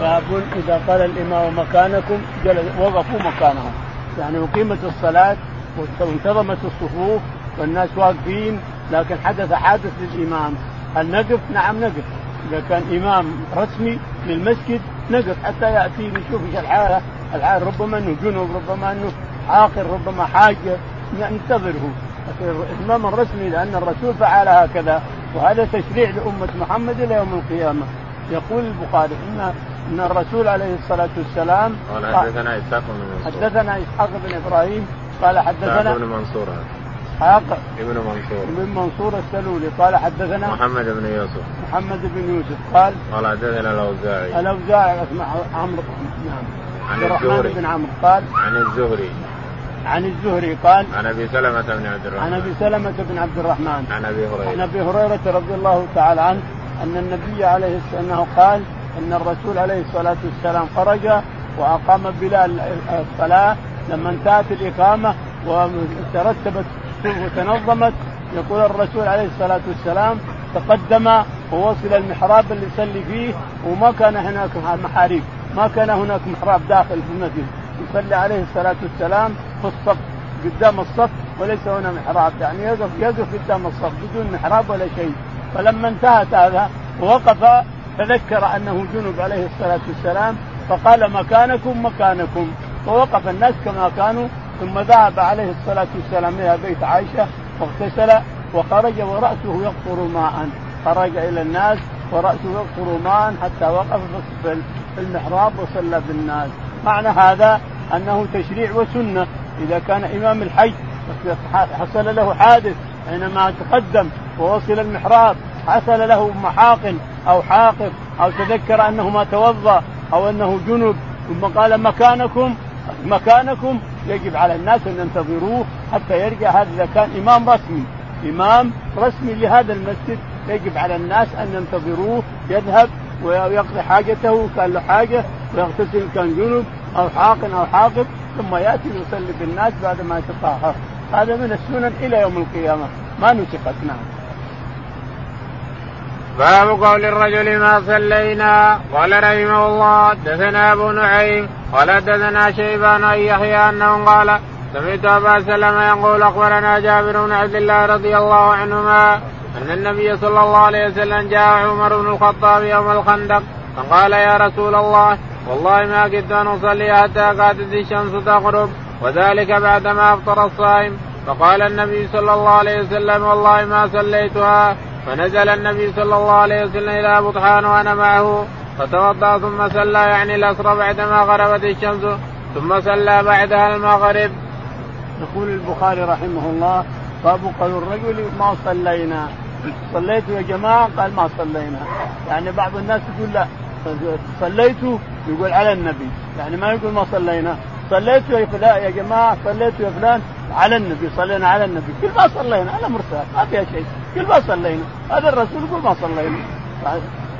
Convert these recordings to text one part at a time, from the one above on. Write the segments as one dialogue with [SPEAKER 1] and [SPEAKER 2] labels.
[SPEAKER 1] باب إذا قال الإمام مكانكم وقفوا مكانهم. يعني أقيمت الصلاة وانتظمت الصفوف والناس واقفين لكن حدث حادث للإمام. هل نقف؟ نعم نقف. إذا كان إمام رسمي للمسجد نقف حتى يأتي نشوف إيش الحالة. الحاله ربما إنه جنوب ربما إنه عاقل ربما حاجة. ننتظره. الإمام الرسمي لأن الرسول فعل هكذا. وهذا تشريع لأمة محمد إلى يوم القيامة. يقول البخاري ان إن الرسول عليه الصلاة والسلام
[SPEAKER 2] قال حدثنا إسحاق بن
[SPEAKER 1] منصور. حدثنا إسحاق بن إبراهيم قال حدثنا
[SPEAKER 2] ابن منصور.
[SPEAKER 1] إسحاق
[SPEAKER 2] ابن منصور.
[SPEAKER 1] ابن منصور السلولي قال حدثنا
[SPEAKER 2] محمد بن يوسف.
[SPEAKER 1] محمد بن يوسف قال
[SPEAKER 2] قال حدثنا الأوزاعي.
[SPEAKER 1] الأوزاعي اسمع عمرو نعم.
[SPEAKER 2] عن الزهري.
[SPEAKER 1] بن عمرو قال
[SPEAKER 2] عن الزهري.
[SPEAKER 1] عن الزهري قال
[SPEAKER 2] عن أبي سلمة بن عبد الرحمن
[SPEAKER 1] عن أبي سلمة بن عبد الرحمن.
[SPEAKER 2] عن أبي هريرة.
[SPEAKER 1] عن أبي هريرة رضي الله تعالى عنه أن النبي عليه أنه قال إن الرسول عليه الصلاة والسلام خرج وأقام بلال الصلاة. لما انتهت الإقامة وترتبت وتنظمت يقول الرسول عليه الصلاة والسلام تقدم ووصل المحراب اللي يصلي فيه وما كان هناك محاريب. ما كان هناك محراب داخل في المسجد. يصلي عليه الصلاة والسلام في الصف قدام الصف وليس هنا محراب. يعني يقف يقف قدام الصف بدون محراب ولا شيء. فلما انتهت هذا وقف تذكر أنه جنب عليه الصلاة والسلام فقال مكانكم مكانكم فوقف الناس كما كانوا ثم ذهب عليه الصلاة والسلام إلى بيت عائشة واغتسل وخرج ورأسه يقطر ماء. خرج إلى الناس ورأسه يقطر ماء حتى وقف في المحراب وصلى بالناس. معنى هذا أنه تشريع وسنة. إذا كان إمام الحج حصل له حادث حينما تقدم ووصل المحراب حصل له محاق أو حاقب أو تذكر انه ما توضأ أو أنه جنب ثم قال مكانكم مكانكم يجب على الناس أن ينتظروه حتى يرجع هذا إذا كان إمام رسمي. إمام رسمي لهذا المسجد يجب على الناس أن ينتظروه يذهب ويقضي حاجته كان له حاجة ويغتسل كان جنب أو حاق أو حاقب ثم يأتي ويصلي بالناس بعد ما يتطهر. هذا من السنن إلى يوم القيامة. ما نسخت نعم.
[SPEAKER 2] باب قول الرجل ما صلينا. قال رحمه الله حدثنا أبو نعيم قال حدثنا شيبان ان يحيى أنه قال سمعت أبا سلمة يقول أخبرنا جابر بن عبد الله رضي الله عنهما أن النبي صلى الله عليه وسلم جاء عمر بن الخطاب يوم الخندق فقال يا رسول الله والله ما كدت أن أصلي حتى كادت الشمس تغرب وذلك بعدما أفطر الصائم. فقال النبي صلى الله عليه وسلم والله ما صليتها. فنزل النبي صلى الله عليه وسلم إلى بطحان وأنا معه فتوضأ ثم صلى يعني الأسرى بعدما غربت الشمس ثم صلى بعدها المغرب.
[SPEAKER 1] يقول البخاري رحمه الله باب قول الرجل ما صلينا. صليت يا جماعة؟ قال ما صلينا. يعني بعض الناس يقول لا صليت؟ يقول على النبي. يعني ما يقول ما صلينا. صليت يا فلان يا جماعة صليت يا فلان. على النبي صلينا على النبي. كل ما صلينا على مرسال ما فيها شيء. كل ما صلينا. هذا الرسول يقول ما صلينا.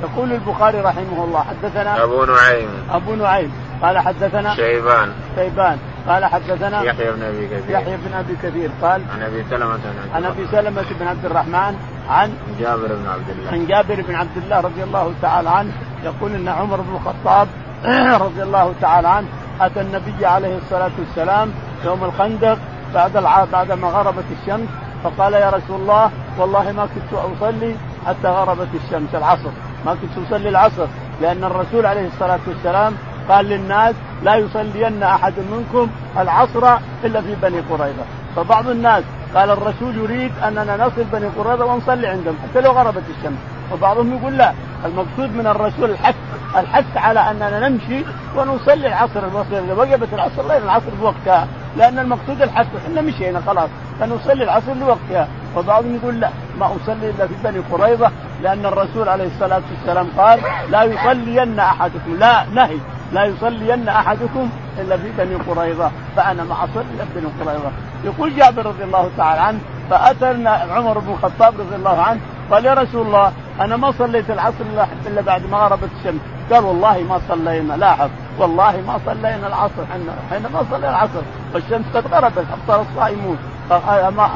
[SPEAKER 1] يقول البخاري رحمه الله حدثنا
[SPEAKER 2] أبو نعيم.
[SPEAKER 1] أبو نعيم. قال حدثنا
[SPEAKER 2] شيبان.
[SPEAKER 1] شيبان. قال حدثنا
[SPEAKER 2] يحيى بن أبي كثير.
[SPEAKER 1] يحيى بن أبي كثير. قال
[SPEAKER 2] عن أبي سلمة
[SPEAKER 1] عن أبي سلمة بن عبد الرحمن عن
[SPEAKER 2] جابر بن عبد الله.
[SPEAKER 1] عن جابر بن عبد الله رضي الله تعالى عنه. يقول إن عمر بن الخطاب رضي الله تعالى عنه أتى النبي عليه الصلاة والسلام يوم الخندق بعد الع... بعد ما غربت الشمس فقال يا رسول الله والله ما كنت أصلي حتى غربت الشمس العصر. ما كنت أصلي العصر لأن الرسول عليه الصلاة والسلام قال للناس لا يصلين أحد منكم العصر إلا في بني قريظة. فبعض الناس قال الرسول يريد أننا نصل بني قريظة ونصلي عندهم حتى لو غربت الشمس. وبعضهم يقول لا المقصود من الرسول الحث الحث على أننا نمشي ونصلي العصر إذا وجبت العصر لين العصر بوقتها. لأن المقصود الحث إحنا مشينا خلاص. فنصلي العصر لوقتها. وبعضهم يقول لا ما أصلي إلا في بني قريظة لأن الرسول عليه الصلاة والسلام قال لا يصلين أحدكم. لا نهي. لا يصلين أحدكم إلا في بني قريظة. فأنا ما اصلي الا بني قريظة. يقول جابر رضي الله تعالى عنه فاتى عمر بن الخطاب رضي الله عنه قال يا رسول الله أنا ما صليت العصر إلا بعد ما غربت الشمس. قال والله ما صلينا لاحظ والله ما صلينا العصر حين ما صلينا العصر والشمس قد غربت افطر الصائمون.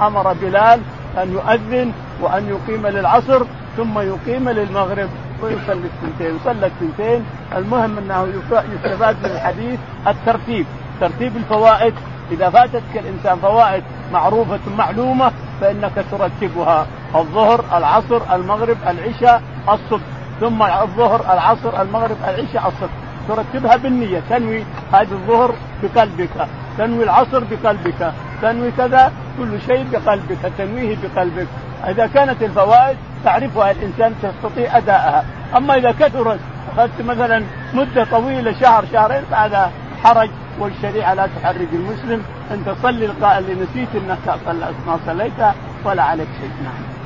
[SPEAKER 1] أمر بلال أن يؤذن وأن يقيم للعصر ثم يقيم للمغرب ويصلي الثنتين صلى الثنتين. المهم أنه يستفاد من الحديث الترتيب ترتيب الفوائد. إذا فاتتك الإنسان فوائد معروفة معلومة فإنك ترتبها الظهر العصر المغرب العشاء الصبح. ثم الظهر العصر المغرب العشاء الصبح. ترتبها بالنية. تنوي هذه الظهر بقلبك. تنوي العصر بقلبك. تنوي كذا كل شيء بقلبك. تنويه بقلبك. إذا كانت الفوائد تعرفها الإنسان تستطيع أداءها. أما إذا كثرت أخذت مثلا مدة طويلة شهر شهرين فهذا حرج والشريعة لا تحرج المسلم. أنت صلي اللي نسيت أنك ما صليت ولا عليك شيء. نعم.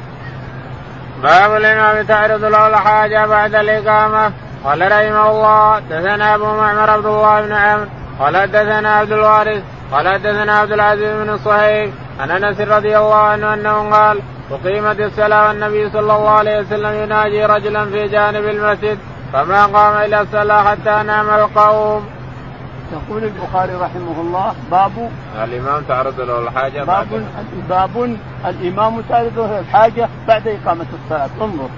[SPEAKER 2] باب الإمام تعرض له الحاجة بعد الإقامة قال رحمه الله دثنا ابو معمر عبد الله بن عمرو قال دثنا عبد الوارث قال دثنا عبد العزيز بن صهيب عن انس رضي الله عنه انه قال اقيمت الصلاه والنبي صلى الله عليه وسلم يناجي رجلا في جانب المسجد فما قام إلى الصلاه حتى نام القوم.
[SPEAKER 1] يقول البخاري رحمه الله باب
[SPEAKER 2] الإمام تعرض له الحاجة
[SPEAKER 1] باب باب الإمام تعرض له الحاجة بعد إقامة الصلاة. انظر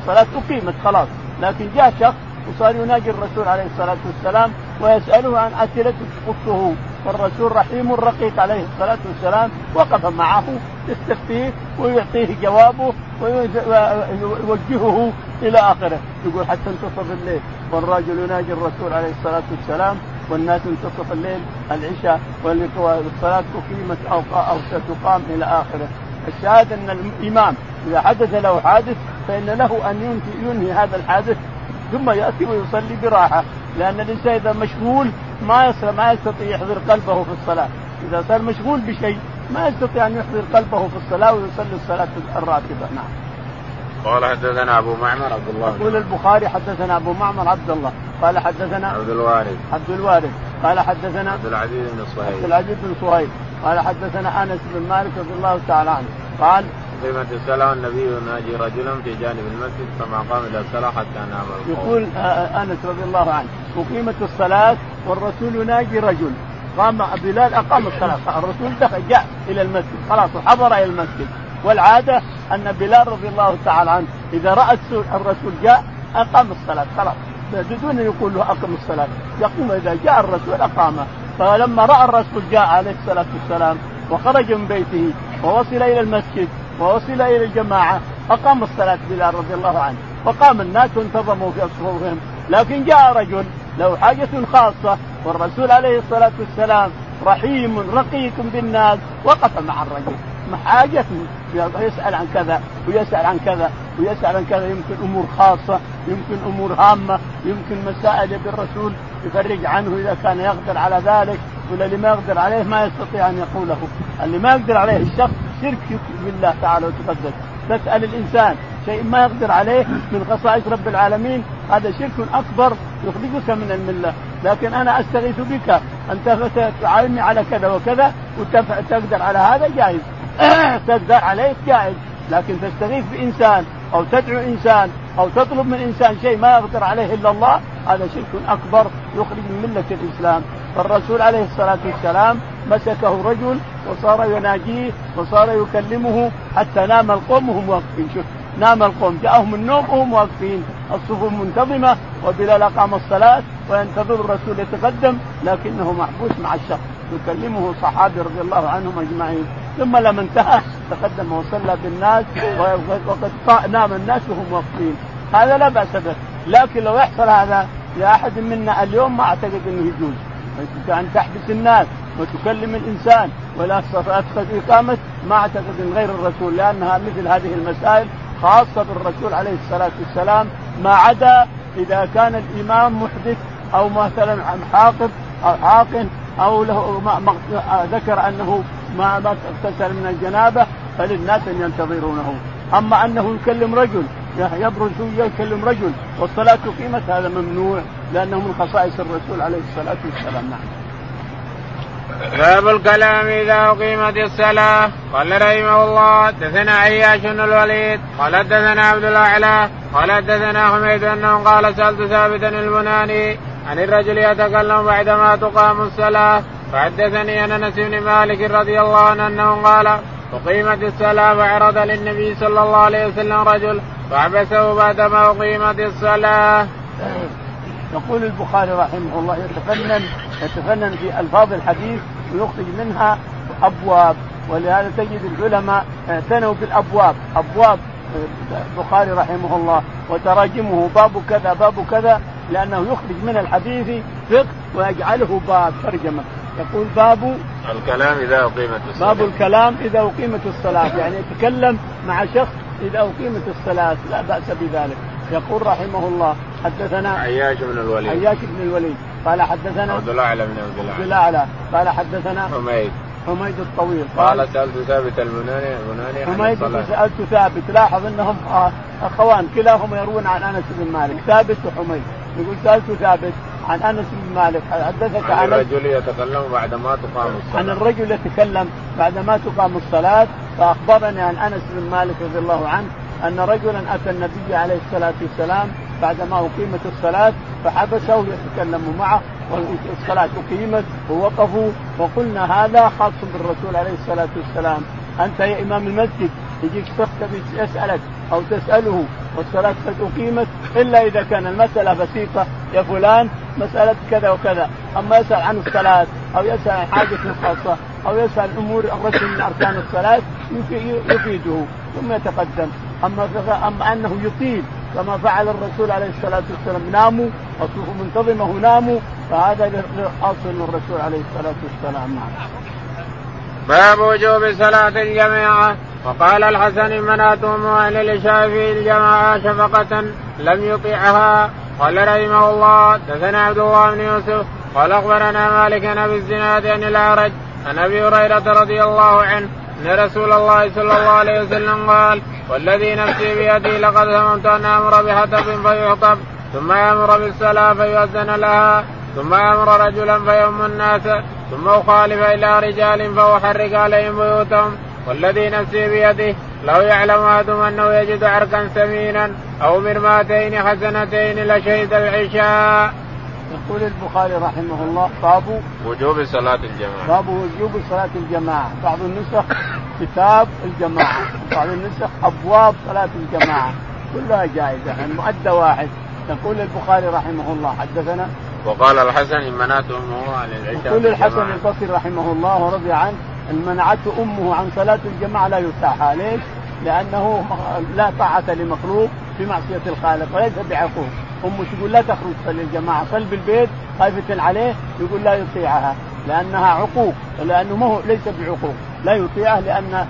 [SPEAKER 1] الصلاة أقيمت خلاص لكن جاء شخص وصار يناجي الرسول عليه الصلاة والسلام ويسأله عن أسئلة تخصه والرسول رحيم رقيق عليه الصلاة والسلام وقف معه يستفتيه ويعطيه جوابه ويوجهه إلى آخره. يقول حتى انتصف الليل. والرجل يناجي الرسول عليه الصلاة والسلام والناس منتصف الليل العشاء والصلاة أقيمت أو أو ستقام إلى آخره. الشاهد أن الإمام إذا حدث له حادث فإن له أن ينهي هذا الحادث ثم يأتي ويصلي براحة. لأن الإنسان إذا مشغول ما ما يستطيع يحضر قلبه في الصلاة. إذا صار مشغول بشيء ما يستطيع أن يحضر قلبه في الصلاة ويصلي الصلاة الراتبة. نعم.
[SPEAKER 2] قال حدثنا أبو معمر عبد الله
[SPEAKER 1] يقول البخاري حدثنا أبو معمر عبد الله. قال حدثنا
[SPEAKER 2] عبد الوارث.
[SPEAKER 1] عبد الوارث. قال حدثنا
[SPEAKER 2] عبد العزيز بن صهيب.
[SPEAKER 1] عبد العزيز بن صهيب. قال حدثنا أنس بن مالك رضي الله تعالى عنه. قال
[SPEAKER 2] قيمة الصلاة والنبي يناجي رجلا في جانب المسجد فما قام إلى الصلاة حتى نام
[SPEAKER 1] يقول آه، آه، أنس رضي الله عنه أقيمت الصلاة والرسول يناجي رجل. قام بلال أقام الصلاة. الرسول دخل جاء إلى المسجد. خلاص حضر إلى المسجد. والعادة أن بلال رضي الله تعالى عنه إذا رأى الرسول جاء أقام الصلاة. خلاص. بدون أن يقول له أقم الصلاة. يقوم إذا جاء الرسول اقامه فلما رأى الرسول جاء عليه الصلاة والسلام وخرج من بيته ووصل إلى المسجد ووصل إلى الجماعة أقام الصلاة بلال رضي الله عنه. وقام الناس وانتظموا في صفوفهم لكن جاء رجل له حاجة خاصة والرسول عليه الصلاة والسلام رحيم رقيق بالناس وقف مع الرجل. حاجة يسأل عن كذا ويسأل عن كذا ويسأل عن كذا. يمكن أمور خاصة يمكن أمور هامة يمكن مسائل يبي الرسول يفرج عنه إذا كان يقدر على ذلك ولا اللي ما يقدر عليه ما يستطيع أن يقوله. اللي ما يقدر عليه الشخص شرك بالله تعالى وتقدس. تسأل الإنسان شيء ما يقدر عليه من خصائص رب العالمين هذا شرك أكبر يخرجك من الملة. لكن أنا أستغيث بك أنت تعاوني على كذا وكذا وتقدر على هذا جائز. تقدر عليه جائز. لكن تستغيث بإنسان أو تدعو إنسان أو تطلب من إنسان شيء ما يقدر عليه إلا الله هذا شرك أكبر يخرج من ملة الإسلام. فالرسول عليه الصلاة والسلام مسكه رجل وصار يناجيه وصار يكلمه حتى نام القوم وهم واقفين. شوف نام القوم جاءهم النوم وهم واقفين. الصفوف منتظمة وبلال أقام الصلاة وينتظر الرسول يتقدم لكنه محبوس مع الشخص. يكلمه صحابي رضي الله عنهم أجمعين. ثم لما انتهى تقدم وصلى بالناس وقد نام الناس وهم واقفين. هذا لا بأس به. لكن لو يحصل هذا لأحد منا اليوم ما أعتقد إنه يجوز. ان تحبس الناس وتكلم الإنسان ولا تدخل إقامة ما أعتقد إن غير الرسول لأنها مثل هذه المسائل خاصة بالرسول عليه الصلاة والسلام. ما عدا إذا كان الإمام محدث أو مثلا حاقب أو حاقن أو له ذكر أنه ما اغتسل من الجنابة فللناس أن ينتظرونه. أما أنه يكلم رجل يبرز يكلم رجل والصلاة قيمت هذا ممنوع لأنه من خصائص الرسول عليه الصلاة والسلام. نعم.
[SPEAKER 2] باب الكلام إذا أقيمت الصلاة. قال رحمه الله دثنا عياش بن الوليد قال دثنا عبد الأعلى قال دثنا حميد انه قال سألت ثابتا البناني عن الرجل يتكلم بعدما تقام الصلاة فحدثني عن أنس بن مالك رضي الله عنه أنه قال أقيمت الصلاة فعرض للنبي صلى الله عليه وسلم رجل فحبسه بعدما أقيمت الصلاة.
[SPEAKER 1] يقول البخاري رحمه الله يتفنن يتفنن في ألفاظ الحديث ويخرج منها أبواب ولهذا تجد العلماء اعتنوا بالأبواب أبواب البخاري رحمه الله وتراجمه باب كذا باب كذا لأنه يخرج من الحديث فقه ويجعله باب ترجمة يقول باب
[SPEAKER 2] الكلام إذا أقيمت الصلاة.
[SPEAKER 1] باب الكلام إذا أقيمت الصلاة. يعني يتكلم مع شخص إذا أقيمت الصلاة. لا بأس بذلك. يقول رحمه الله حدثنا
[SPEAKER 2] عياش بن الوليد.
[SPEAKER 1] عياش بن الوليد. قال حدثنا
[SPEAKER 2] عبد الاعلى بن عبد
[SPEAKER 1] عبد الاعلى قال حدثنا
[SPEAKER 2] حميد.
[SPEAKER 1] حميد الطويل.
[SPEAKER 2] قال, قال سألت ثابت البناني البناني
[SPEAKER 1] حميد سألت ثابت. لاحظ أنهم أخوان كلاهما يروون عن أنس بن مالك. ثابت وحميد. يقول سألت ثابت عن أنس بن مالك حدثك
[SPEAKER 2] عن الرجل يتكلم بعد ما تقام الصلاة.
[SPEAKER 1] عن الرجل يتكلم بعد ما تقام الصلاة فأخبرني عن أنس بن مالك رضي الله عنه أن رجلا أتى النبي عليه الصلاة والسلام بعدما أقيمت الصلاة فحبسه يتكلم معه والصلاة أقيمت ووقفوا وقلنا هذا خاص بالرسول عليه الصلاة والسلام. أنت يا إمام المسجد يجيك شخص يسألك أو تسأله والصلاة قد أقيمت إلا إذا كان المسألة بسيطة يا فلان مسألة كذا وكذا أما يسأل عن الصلاة أو يسأل عن حاجة خاصة أو يسأل أمور ركن من أركان الصلاة يفيده ثم يتقدم أما أما أنه يطيل كما فعل الرسول عليه الصلاة والسلام ناموا الصفوف منتظمة ناموا فهذا من الرسول عليه الصلاة والسلام نعم.
[SPEAKER 2] باب وجوب صلاة الجماعة وقال الحسن مناتهم أهل العشاء في الجماعة شفقة لم يطيعها. قال رحمه الله دثنا عبد الله بن يوسف قال أخبرنا مالك عن أبي الزناد عن الأعرج عن أبي هريرة رضي الله عنه أن رسول الله صلى الله عليه وسلم قال والذي نفسي بيده لقد هممت أن أمر بحطب فيحطب ثم يامر بالصلاة فيؤذن لها ثم أمر رجلا فيؤم الناس ثم أخالف إلى رجال فأحرق عليهم بيوتهم والذي نفسي بيده لو يعلم احدهم أنه يجد عرقا ثمينا أو مرماتين حسنتين لشهد العشاء.
[SPEAKER 1] يقول البخاري رحمه الله باب
[SPEAKER 2] وجوب صلاة الجماعة.
[SPEAKER 1] باب وجوب صلاة الجماعة. بعض النسخ كتاب الجماعة بعض النسخ أبواب صلاة الجماعة. كلها جائزة يعني مؤدى واحد. يقول البخاري رحمه الله حدثنا؟
[SPEAKER 2] وقال الحسن إن أمه عن العشاء
[SPEAKER 1] يقول الحسن البصري رحمه الله ورضي عنه إن منعته أمه عن صلاة الجماعة لا يرتاحها ليش؟ لأنه لا طاعة لمخلوق في معصية الخالق وليس بعقوق. أمه تقول لا تخرج تصلي الجماعة. صل بالبيت خايفة عليه يقول لا يطيعها. لأنها عقوق لأنه ما هو ليس بعقوق. لا يطيعه لأن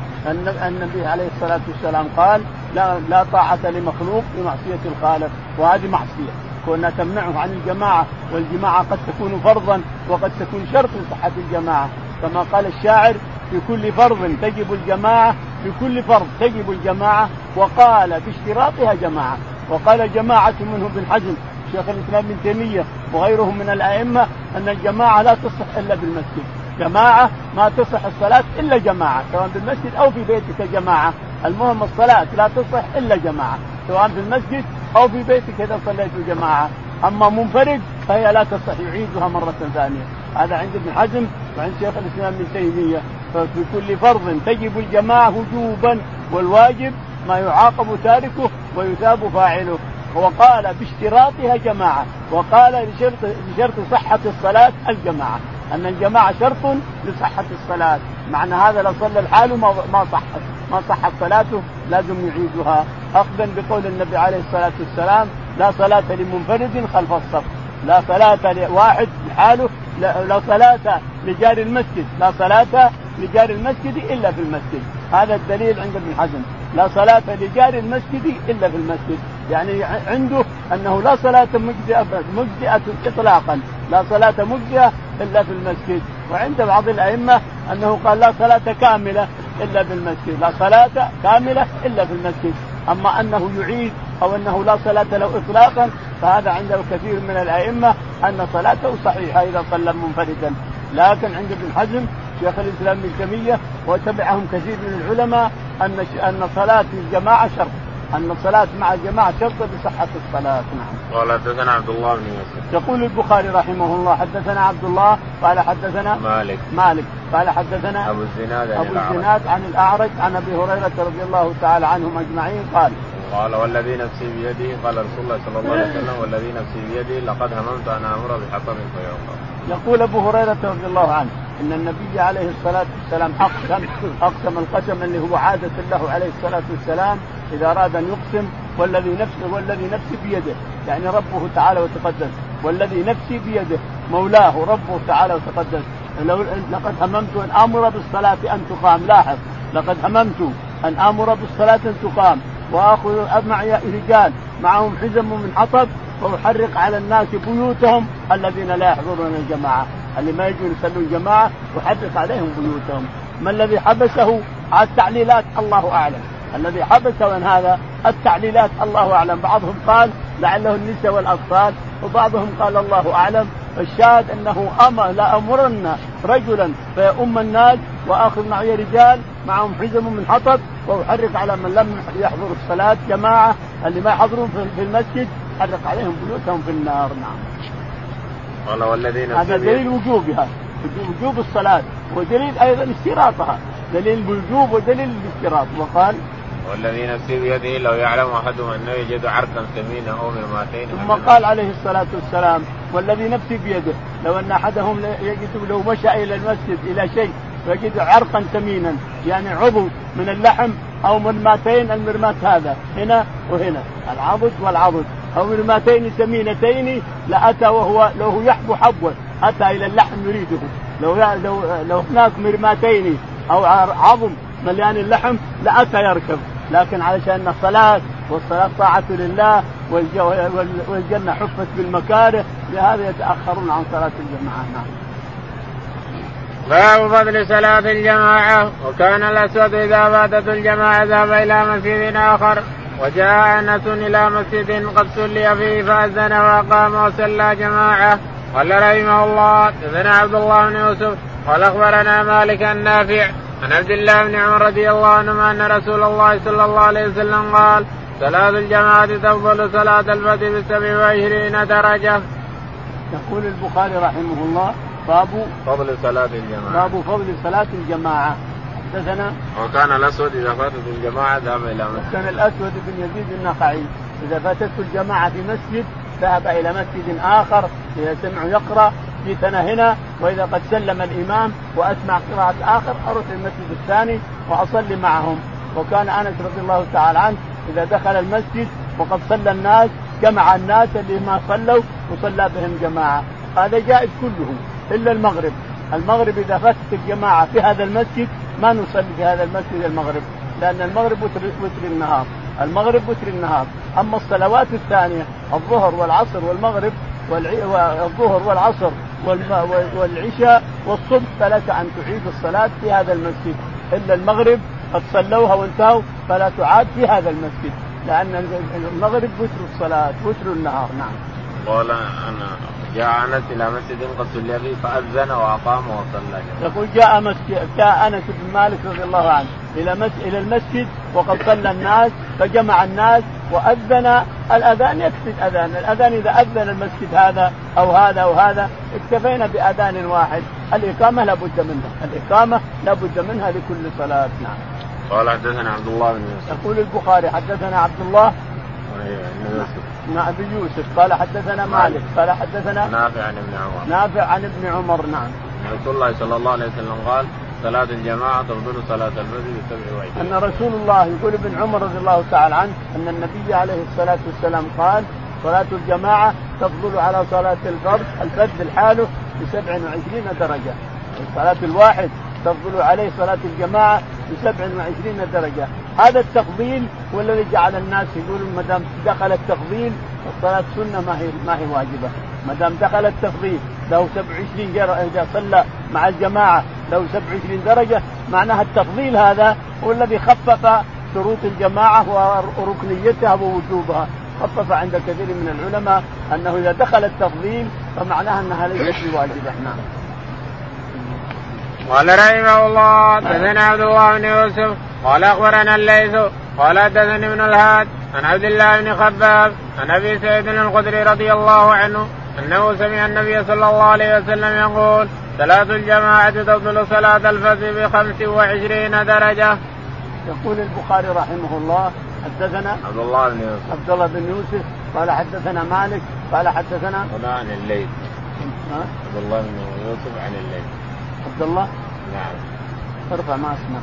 [SPEAKER 1] النبي عليه الصلاة والسلام قال لا لا طاعة لمخلوق في معصية الخالق. وهذه معصية. كونها تمنعه عن الجماعة والجماعة قد تكون فرضا وقد تكون شرط لصحة الجماعة. كما قال الشاعر في كل فرض تجب الجماعة في كل فرض تجب الجماعة وقال باشتراطها جماعة. وقال جماعة منهم بن حزم شيخ الإسلام ابن تيمية وغيرهم من الأئمة أن الجماعة لا تصح إلا بالمسجد، جماعة ما تصح الصلاة إلا جماعة، سواء بالمسجد أو في بيتك جماعة، المهم الصلاة لا تصح إلا جماعة، سواء في المسجد أو في بيتك إذا صليت جماعة، أما منفرد فهي لا تصح يعيدها مرة ثانية، هذا عند ابن حزم وعند شيخ الإسلام ابن تيمية، ففي كل فرض تجب الجماعه وجوبا والواجب ما يعاقب تاركه ويثاب فاعله. وقال باشتراطها جماعة. وقال لشرط لشرط صحة الصلاة الجماعة. أن الجماعة شرط لصحة الصلاة. معنى هذا لو صلى الحال ما ما صحت ما صحت صلاته لازم يعيدها. أخذا بقول النبي عليه الصلاة والسلام لا صلاة لمنفرد خلف الصف. لا صلاة لواحد لحاله لا صلاة لجار المسجد لا صلاة لجار المسجد إلا في المسجد. هذا الدليل عند ابن حزم. لا صلاة لجار المسجد إلا في المسجد. يعني عنده أنه لا صلاة مجزئة مجزئة إطلاقا. لا صلاة مجزئة إلا في المسجد. وعند بعض الأئمة أنه قال لا صلاة كاملة إلا في المسجد. لا صلاة كاملة إلا في المسجد. أما أنه يعيد أو أنه لا صلاة له إطلاقا فهذا عند الكثير من الأئمة أن صلاته صحيحة إذا صلى منفردا. لكن عند ابن حزم شيخ الإسلام ابن تيمية وتبعهم كثير من العلماء أن أن صلاة الجماعة شرط. أن الصلاه مع الجماعة شرط لصحه الصلاة. نعم.
[SPEAKER 2] قال حدثنا عبد الله بن يوسف.
[SPEAKER 1] يقول البخاري رحمه الله حدثنا عبد الله قال حدثنا
[SPEAKER 2] مالك.
[SPEAKER 1] مالك. قال حدثنا
[SPEAKER 2] أبو الزناد
[SPEAKER 1] عن أبو الزناد عن الأعرج عن أبي هريرة رضي الله تعالى عنهم أجمعين قال
[SPEAKER 2] قال والذي نفسي بيدي قال رسول الله صلى الله عليه وسلم والذي نفسي بيدي لقد هممت أن أمر بحطب فيوقع.
[SPEAKER 1] يقول أبو هريرة رضي الله عنه إن النبي عليه الصلاة والسلام أقسم أقسم القسم اللي هو عادة له عليه الصلاة والسلام إذا أراد أن يقسم والذي نفسه والذي نفسي بيده يعني ربه تعالى وتقدس والذي نفسي بيده مولاه ربه تعالى وتقدس لو لقد هممت أن أمر بالصلاة أن تقام. لاحظ لقد هممت أن أمر بالصلاة أن تقام. وآخذ معي رجال معهم حزم من حطب وأحرق على الناس بيوتهم الذين لا يحضرون الجماعة. اللي ما يجون يصلون جماعة احرق عليهم بيوتهم. ما الذي حبسه؟ على التعليلات الله أعلم. الذي حبسه من هذا؟ التعليلات الله أعلم. بعضهم قال لعله النساء والأطفال وبعضهم قال الله أعلم الشاهد أنه أمر لامرن رجلا فيؤم الناس وأخذ معي رجال معهم حزم من حطب واحرق على من لم يحضر الصلاة جماعة اللي ما يحضرون في المسجد حرق عليهم بيوتهم في النار نعم.
[SPEAKER 2] قال والذين
[SPEAKER 1] هذا دليل وجوبها وجوب الصلاة ودليل أيضا اشتراطها دليل الوجوب ودليل الاشتراط وقال
[SPEAKER 2] والذي نفسي بيده لو يعلم أحدهم أنه يجد عرقا ثمينا أو مرماتين
[SPEAKER 1] ثم قال عليه الصلاة والسلام والذي نفسي بيده لو أن أحدهم يجد لو مشى إلى المسجد إلى شيء يجد عرقا ثمينا يعني عضو من اللحم أو مرماتين المرمات هذا هنا وهنا العضد والعضد أو مرماتين ثمينتين لاتى وهو لو يحبو حبوا أتى إلى اللحم يريده. لو لو لو هناك مرماتين أو عظم مليان اللحم لاتى يركب. لكن علشان الصلاة والصلاة طاعة لله والجنة حفت بالمكاره لهذا يتأخرون عن صلاة الجماعة نعم.
[SPEAKER 2] باب فضل صلاة الجماعة وكان الأسود إذا فاتته الجماعة ذهب إلى مسجد آخر وجاء أنس إلى مسجد قد صلي فيه فأذن وأقام وصلى جماعة قال رحمه الله حدثنا عبد الله بن يوسف قال أخبرنا مالك النافع عن عبد الله بن عمر رضي الله عنهما أن رسول الله صلى الله عليه وسلم قال صلاة الجماعة تفضل صلاة الفتح بسبع وعشرين درجة.
[SPEAKER 1] يقول البخاري رحمه الله باب
[SPEAKER 2] فضل صلاة الجماعة.
[SPEAKER 1] باب فضل صلاة الجماعة. حدثنا
[SPEAKER 2] وكان الأسود إذا فاتته الجماعة ذهب إلى مسجد.
[SPEAKER 1] كان الأسود بن يزيد النخعي. إذا فاتته الجماعة في مسجد ذهب إلى مسجد آخر اذا سمعوا يقرأ جيت أنا هنا وإذا قد سلم الإمام وأسمع قراءة آخر أروح للمسجد الثاني وأصلي معهم. وكان أنس رضي الله تعالى عنه إذا دخل المسجد وقد صلى الناس جمع الناس اللي ما صلوا وصلى بهم جماعة. هذا جائز كله إلا المغرب. المغرب إذا فاتت الجماعة في هذا المسجد ما نصلي في هذا المسجد المغرب لأن المغرب وتر, وتر النهار. المغرب وتر النهار. أما الصلوات الثانية الظهر والعصر والمغرب والظهر والعصر والعشاء والصبح فلك أن تعيد الصلاة في هذا المسجد إلا المغرب قد صلوها وانتهوا فلا تعاد في هذا المسجد لأن المغرب وتر الصلاة وتر النهار نعم.
[SPEAKER 2] قال أنا جاء أنس إلى مسجد قد صلي فيه فأذن وأقام وصلى.
[SPEAKER 1] يقول جاء مسجد جاء أنس بن مالك رضي الله عنه إلى إلى المسجد وقد صلى الناس فجمع الناس وأذن الأذان يكفي الأذان، الأذان إذا أذن المسجد هذا أو هذا أو هذا اكتفينا بأذان واحد، الإقامة لابد منها، الإقامة لابد منها لكل صلاة، نعم.
[SPEAKER 2] قال حدثنا عبد الله بن يوسف.
[SPEAKER 1] يقول البخاري حدثنا عبد الله. نعم ابن يوسف. قال حدثنا مالك. قال حدثنا
[SPEAKER 2] نافع عن ابن عمر.
[SPEAKER 1] نافع عن ابن عمر. نعم.
[SPEAKER 2] رسول الله صلى الله عليه وسلم قال صلاة الجماعة تفضل صلاة الفجر بسبع وعشرين.
[SPEAKER 1] أن رسول الله يقول ابن عمر رضي الله تعالى عنه أن النبي عليه الصلاة والسلام قال صلاة الجماعة تفضل على صلاة الفرد الفرد لحاله ب 27 درجة. الصلاة الواحد تفضل عليه صلاة الجماعة ب 27 درجة. هذا التفضيل هو الذي جعل الناس يقولون ما دام دخل التفضيل الصلاة سنة ما هي ما هي واجبة. ما دام دخل التفضيل له 27 إذا صلى مع الجماعة له 27 درجة معناها التفضيل هذا هو الذي خفف شروط الجماعة وركنيتها ووجوبها. خفف عند كثير من العلماء أنه إذا دخل التفضيل فمعناها أنها ليست بواجبة. نعم.
[SPEAKER 2] قال رحمه الله حدثنا عبد الله بن يوسف قال أخبرنا الليث قال حدثني ابن الهاد عن عبد الله بن خباب عن أبي سعيد الخدري رضي الله عنه أنه سمع النبي صلى الله عليه وسلم يقول صلاة الجماعة تبطل صلاة الفجر بخمس وعشرين درجة.
[SPEAKER 1] يقول البخاري رحمه الله حدثنا
[SPEAKER 2] عبد الله بن يوسف.
[SPEAKER 1] عبد الله بن يوسف قال حدثنا مالك قال حدثنا
[SPEAKER 2] هنا عن الليث.
[SPEAKER 1] ها؟
[SPEAKER 2] عبد الله بن يوسف عن الليث.
[SPEAKER 1] عبد الله؟
[SPEAKER 2] نعم.
[SPEAKER 1] ارفع ما اسمه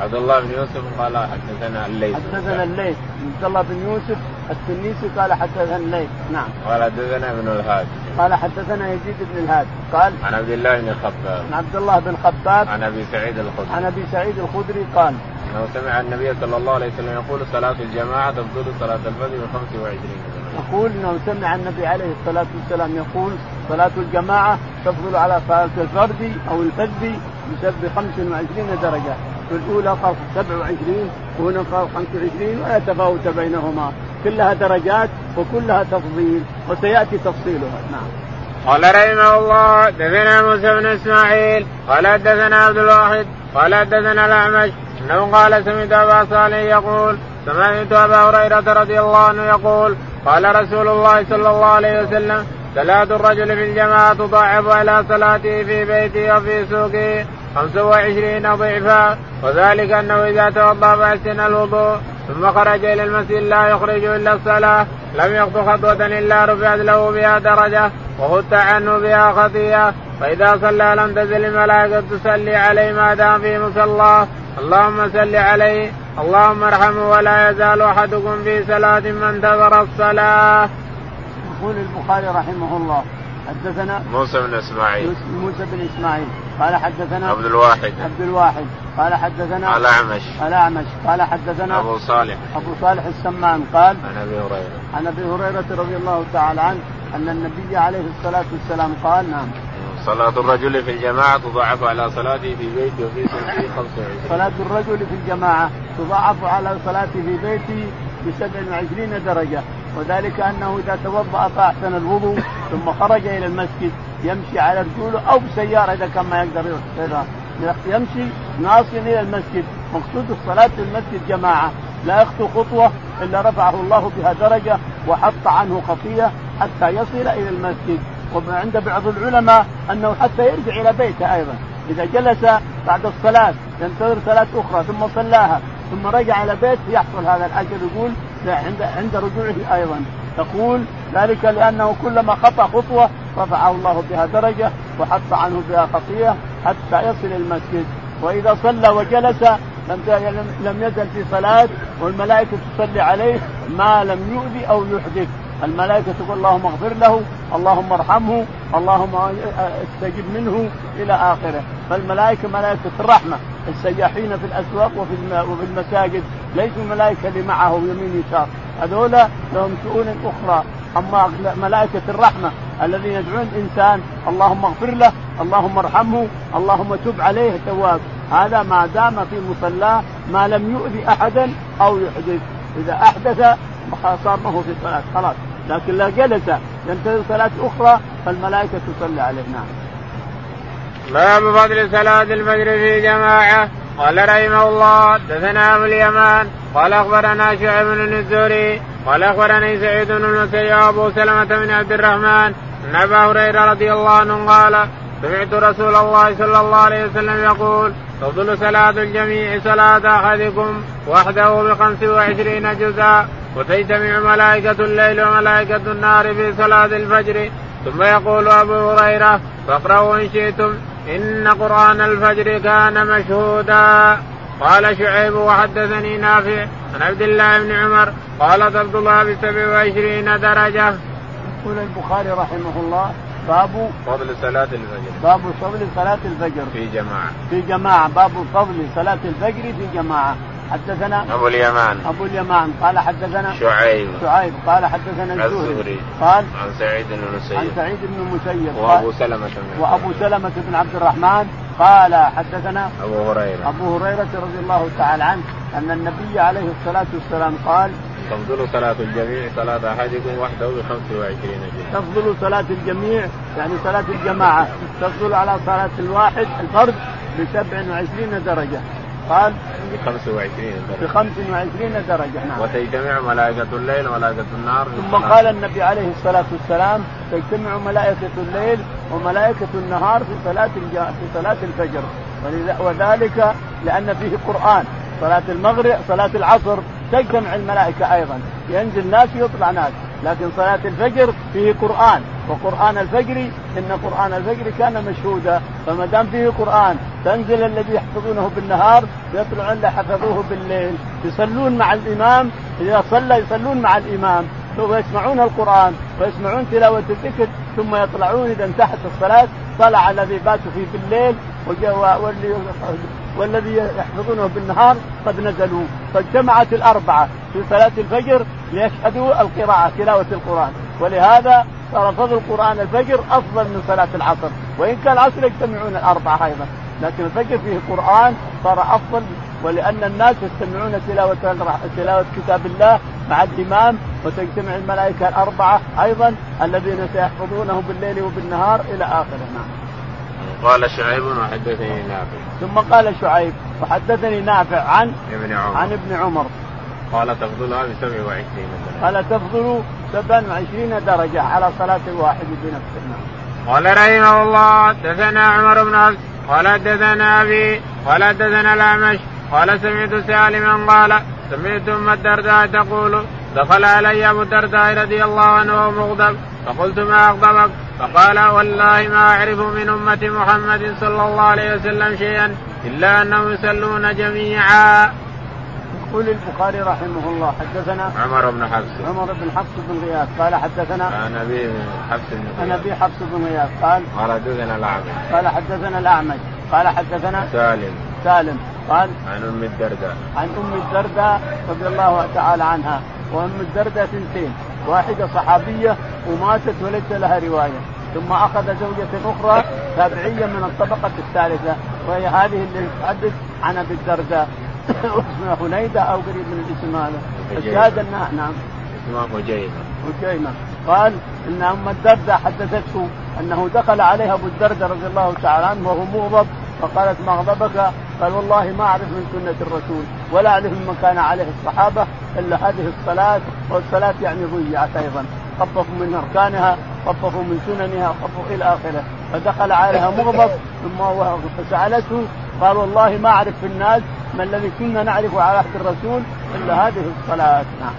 [SPEAKER 2] عبد الله بن يوسف قال حدثنا الليث.
[SPEAKER 1] حدثنا الليث. عبد الله بن يوسف التنيسي قال حدثنا الليث. نعم.
[SPEAKER 2] قال حدثنا ابن الهاد.
[SPEAKER 1] قال حدثنا يزيد بن الهاد. قال
[SPEAKER 2] عن عبد الله بن خباب
[SPEAKER 1] عن عبد الله بن خباب
[SPEAKER 2] عن أبي سعيد الخدري.
[SPEAKER 1] عن أبي سعيد الخدري قال
[SPEAKER 2] أنه سمع النبي صلى الله عليه وسلم يقول صلاة الجماعة تفضل صلاة الفجر ب 25
[SPEAKER 1] يقول أنه سمع النبي عليه الصلاة والسلام يقول صلاة الجماعة تفضل على صلاة الفرد أو الفذ بسبب 25 درجة. في الأولى قال 27 وهنا قال 25 ولا تفاوت بينهما. كلها درجات وكلها تفضيل وسيأتي تفصيلها. نعم.
[SPEAKER 2] قال رحمه الله دثنا موسى بن إسماعيل قال حدثنا عبد الواحد قال حدثنا الأعمش إنه قال سمعت أبا صالح يقول سمعت أبا هريرة رضي الله عنه يقول قال رسول الله صلى الله عليه وسلم صلاة الرجل في الجماعة تضاعف على صلاته في بيته وفي سوقه 25 ضعفا وذلك أنه إذا توضأ فأحسن الوضوء ثم خرج إلى المسجد لا يخرج إلا الصلاة لم يخطو خطوة إلا رفعت له بها درجة وخدت عنه بها خطيئة فإذا صلى لم تزل الملائكة تصلي عليه ما دام في مصلاه اللهم صل عليه اللهم ارحمه ولا يزال أحدكم في صلاة ما انتظر الصلاة.
[SPEAKER 1] يقول البخاري رحمه الله حدثنا
[SPEAKER 2] موسى بن إسماعيل.
[SPEAKER 1] موسى بن إسماعيل. قال حدثنا
[SPEAKER 2] عبد الواحد.
[SPEAKER 1] عبد الواحد. قال حدثنا
[SPEAKER 2] الأعمش.
[SPEAKER 1] الاعمش قال حدثنا
[SPEAKER 2] أبو صالح.
[SPEAKER 1] أبو صالح السمان. قال
[SPEAKER 2] عن أبي هريرة.
[SPEAKER 1] عن أبي هريرة رضي الله تعالى عنه أن النبي عليه الصلاة والسلام قال نعم.
[SPEAKER 2] صلاة الرجل في الجماعة تضاعف على صلاته في بيته وفي سنته 25
[SPEAKER 1] صلاة الرجل في الجماعة تضاعف على صلاته في بيته ب 27 درجة. وذلك أنه إذا توضأ فأحسن الوضوء ثم خرج إلى المسجد يمشي على رجوله أو بسيارة إذا كان ما يقدر يمشي ناصيا إلى المسجد. مقصود الصلاة في المسجد جماعة. لا يخطو خطوة إلا رفعه الله بها درجة وحط عنه خطية حتى يصل إلى المسجد. وعند بعض العلماء أنه حتى يرجع إلى بيته أيضا. إذا جلس بعد الصلاة ينتظر صلاة أخرى ثم صلاها ثم رجع إلى بيته يحصل هذا الأجر يقول عند عند رجوعه أيضا. تقول ذلك لأنه كلما خطأ خطوة رفعه الله بها درجة وحط عنه بها خطيئة حتى يصل المسجد. وإذا صلى وجلس لم لم يزل في صلاة والملائكة تصلي عليه ما لم يؤذي أو يحدث. الملائكة تقول اللهم اغفر له اللهم ارحمه اللهم استجب منه إلى آخره. فالملائكة ملائكة الرحمة السياحين في الأسواق وفي المساجد ليسوا الملائكة اللي معه يمين يسار. هذولا لهم شؤون أخرى. أما ملائكة الرحمة الذين يدعون الإنسان اللهم اغفر له اللهم ارحمه اللهم تب عليه تواب. هذا ما دام في مصلاه ما لم يؤذي أحدا أو يحدث. إذا أحدث صار ما هو في صلاة. خلاص. لكن لا جلس ينتظر صلاة أخرى فالملائكة تصلي عليه. نعم.
[SPEAKER 2] باب فضل صلاة الفجر في جماعة. قال رحمه الله دثنا أبو اليمان. قال أخبرنا شعيب بن الزهري. قال أخبرني سعيد بن المسيب أبو سلمة بن عبد الرحمن أن أبا هريرة رضي الله عنه قال سمعت رسول الله صلى الله عليه وسلم يقول تفضل صلاة الجميع صلاة أحدكم وحده بخمس وعشرين جزءا وتجتمع ملائكة الليل وملائكة النار في صلاة الفجر. ثم يقول أبو هريرة فاقرأوا إن شئتم. إن قرآن الفجر كان مشهودا. قال شعيب وحدثني نافع عن عبد الله بن عمر قال ضرب الله بسبع وعشرين درجة.
[SPEAKER 1] يقول البخاري رحمه الله باب
[SPEAKER 2] فضل صلاة الفجر.
[SPEAKER 1] باب فضل صلاة الفجر.
[SPEAKER 2] في جماعة.
[SPEAKER 1] في جماعة باب فضل صلاة الفجر في جماعة. حدثنا
[SPEAKER 2] أبو اليمان.
[SPEAKER 1] أبو اليمان. قال حدثنا
[SPEAKER 2] شعيب.
[SPEAKER 1] شعيب. قال حدثنا
[SPEAKER 2] الزهري.
[SPEAKER 1] قال
[SPEAKER 2] عن سعيد بن المسيب.
[SPEAKER 1] عن سعيد بن المسيب.
[SPEAKER 2] وأبو سلمة بن
[SPEAKER 1] وأبو سلمة بن عبد الرحمن. قال حدثنا
[SPEAKER 2] أبو هريرة.
[SPEAKER 1] أبو هريرة رضي الله تعالى عنه أن النبي عليه الصلاة والسلام قال
[SPEAKER 2] تفضل صلاة الجميع صلاة أحدكم وحده ب 25 جزء.
[SPEAKER 1] تفضل صلاة الجميع يعني صلاة الجماعة تفضل على صلاة الواحد الفرد ب 27 درجة. قال
[SPEAKER 2] ب 25 درجة.
[SPEAKER 1] ب 25 درجة نعم.
[SPEAKER 2] وتجتمع ملائكة الليل وملائكة النار
[SPEAKER 1] ثم قال النبي عليه الصلاة والسلام تجتمع ملائكة الليل وملائكة النهار في صلاة في صلاة الفجر. وذلك لأن فيه قرآن. صلاة المغرب صلاة العصر تجتمع الملائكة أيضا. ينزل ناس ويطلع ناس. لكن صلاة الفجر فيه قرآن. وقرآن الفجر إن قرآن الفجر كان مشهودا. فما دام فيه قرآن تنزل الذي يحفظونه بالنهار يطلعون اللي حفظوه بالليل. يصلون مع الإمام إذا صلى يصلون مع الإمام. ويسمعون القرآن ويسمعون تلاوة الذكر ثم يطلعون إذا انتهت الصلاة. طلع الذي باتوا فيه بالليل واللي والذي يحفظونه بالنهار قد نزلوا. فاجتمعت الأربعة في صلاة الفجر ليشهدوا القراءة تلاوة القرآن. ولهذا صار فضل قران الفجر أفضل من صلاة العصر. وإن كان العصر يجتمعون الأربعة أيضا لكن الفجر فيه قران صار أفضل ولأن الناس يستمعون تلاوة تلاوة كتاب الله مع الإمام وتجتمع الملائكة الأربعة أيضا الذين سيحفظونه بالليل وبالنهار إلى آخره. نعم.
[SPEAKER 2] قال شعيب وحدثني نافع.
[SPEAKER 1] ثم قال شعيب وحدثني نافع عن
[SPEAKER 2] ابن عمر.
[SPEAKER 1] عن ابن عمر.
[SPEAKER 2] قال تفضلها ب 27 درجة
[SPEAKER 1] قال تفضل 27 درجة على صلاة الواحد بنفسه نعم.
[SPEAKER 2] قال رحمه الله حدثنا عمر بن عبد قال حدثنا أبي قال حدثنا الأعمش قال سمعت سالما قال سمعت أم الدرداء تقول دخل علي أبو الدرداء رضي الله عنه وهو مغضب فقلت ما أغضبك فقال والله ما أعرف من أمة محمد صلى الله عليه وسلم شيئا إلا أنهم يصلون جميعا.
[SPEAKER 1] يقول البخاري رحمه الله حدثنا
[SPEAKER 2] عمر بن حفص.
[SPEAKER 1] عمر بن حفص بن غياث. قال حدثنا
[SPEAKER 2] عن أبي حفص بن
[SPEAKER 1] عن أبي حفص بن غياث. قال
[SPEAKER 2] قال حدثنا الأعمش.
[SPEAKER 1] قال حدثنا الأعمش. قال حدثنا
[SPEAKER 2] سالم.
[SPEAKER 1] سالم. قال
[SPEAKER 2] عن أم الدرداء.
[SPEAKER 1] عن أم الدرداء رضي الله تعالى عنها. وأم الدرداء ثنتين واحدة صحابية وماتت وليس لها رواية. ثم أخذ زوجة أخرى تابعية من الطبقة الثالثة. وهي هذه اللي تحدث عن أبي الدرداء. اسمها هنيدة أو قريب من الاسم هذا. الشاهد انها نعم.
[SPEAKER 2] اسمها هجيمة
[SPEAKER 1] هجيمة قال إن أم الدرداء حدثته أنه دخل عليها أبو الدرداء رضي الله تعالى عنه وهو مغضب فقالت ما غضبك؟ قال والله ما أعرف من سنة الرسول ولا أعرف من كان عليه الصحابة إلا هذه الصلاة والصلاة يعني ضيعت أيضا. خففوا من أركانها خففوا من سننها خففوا إلى آخره. فدخل عليها مغضب ثم فسألته قال والله ما أعرف في الناس ما الذي كنا نعرفه على عهد الرسول إلا هذه الصلاة نعم.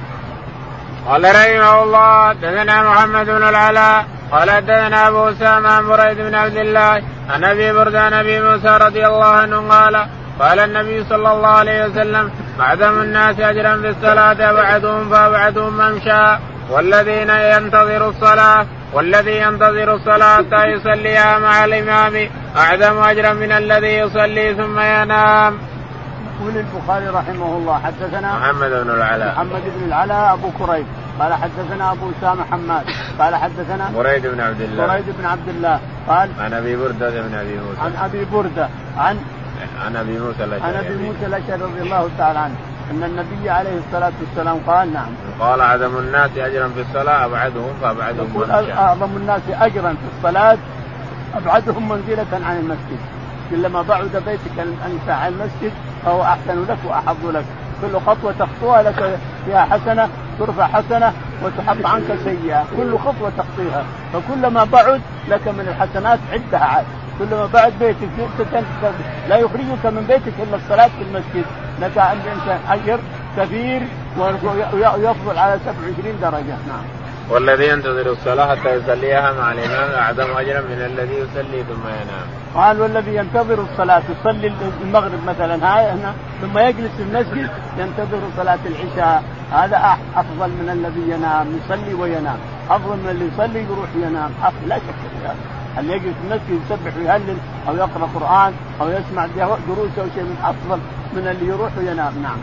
[SPEAKER 2] قال رحمه الله دثنا محمد بن العلاء قال حدثنا أبو أسامة عن بريد بن عبد الله عن أبي برده عن أبي موسى رضي الله عنه قال قال النبي صلى الله عليه وسلم اعظم الناس أجرا في الصلاة ابعدهم فابعدهم ممشى والذين ينتظر الصلاة والذي ينتظر الصلاة حتى يصليها مع الإمام أعظم أجرا من الذي يصلي ثم ينام.
[SPEAKER 1] يقول البخاري رحمه الله حدثنا
[SPEAKER 2] محمد بن العلاء.
[SPEAKER 1] محمد بن العلاء أبو كريب. قال حدثنا أبو أسامة حماد. قال حدثنا
[SPEAKER 2] بريد بن عبد الله.
[SPEAKER 1] بريد بن عبد الله. قال
[SPEAKER 2] عن أبي بردة بن أبي موسى.
[SPEAKER 1] عن أبي بردة عن
[SPEAKER 2] عن أبي موسى
[SPEAKER 1] الأشعري. عن أبي موسى الأشعري رضي الله تعالى عنه. إن النبي عليه الصلاة والسلام قال نعم.
[SPEAKER 2] قال أعظم الناس أجرا في الصلاة أبعدهم فأبعدهم
[SPEAKER 1] يقول أعظم الناس أجرا في الصلاة أبعدهم منزلة عن المسجد. كلما بعد بيتك عن المسجد فهو أحسن لك وأحظ لك. كل خطوة تخطوها لك فيها حسنة ترفع حسنة وتحط عنك سيئة. كل خطوة تخطيها. فكلما بعد لك من الحسنات عدها عاد. كلما بعد بيتك لا يخرجك من بيتك إلا الصلاة في المسجد. لك عند إنسان اجر كثير ويفضل على 27 درجة. نعم.
[SPEAKER 2] والذي ينتظر الصلاة حتى يصليها مع الإمام أعظم أجرا من الذي يصلي ثم ينام.
[SPEAKER 1] قال والذي ينتظر الصلاة يصلي المغرب مثلا. هاي هنا. ثم يجلس في المسجد ينتظر صلاة العشاء. هذا أفضل من الذي ينام. يصلي وينام. أفضل من اللي يصلي يروح ينام. لا شك. في هذا اللي يجلس في المسجد يسبح ويهلل أو يقرأ قرآن أو يسمع دروس أو شيء من أفضل من اللي يروح وينام نعم.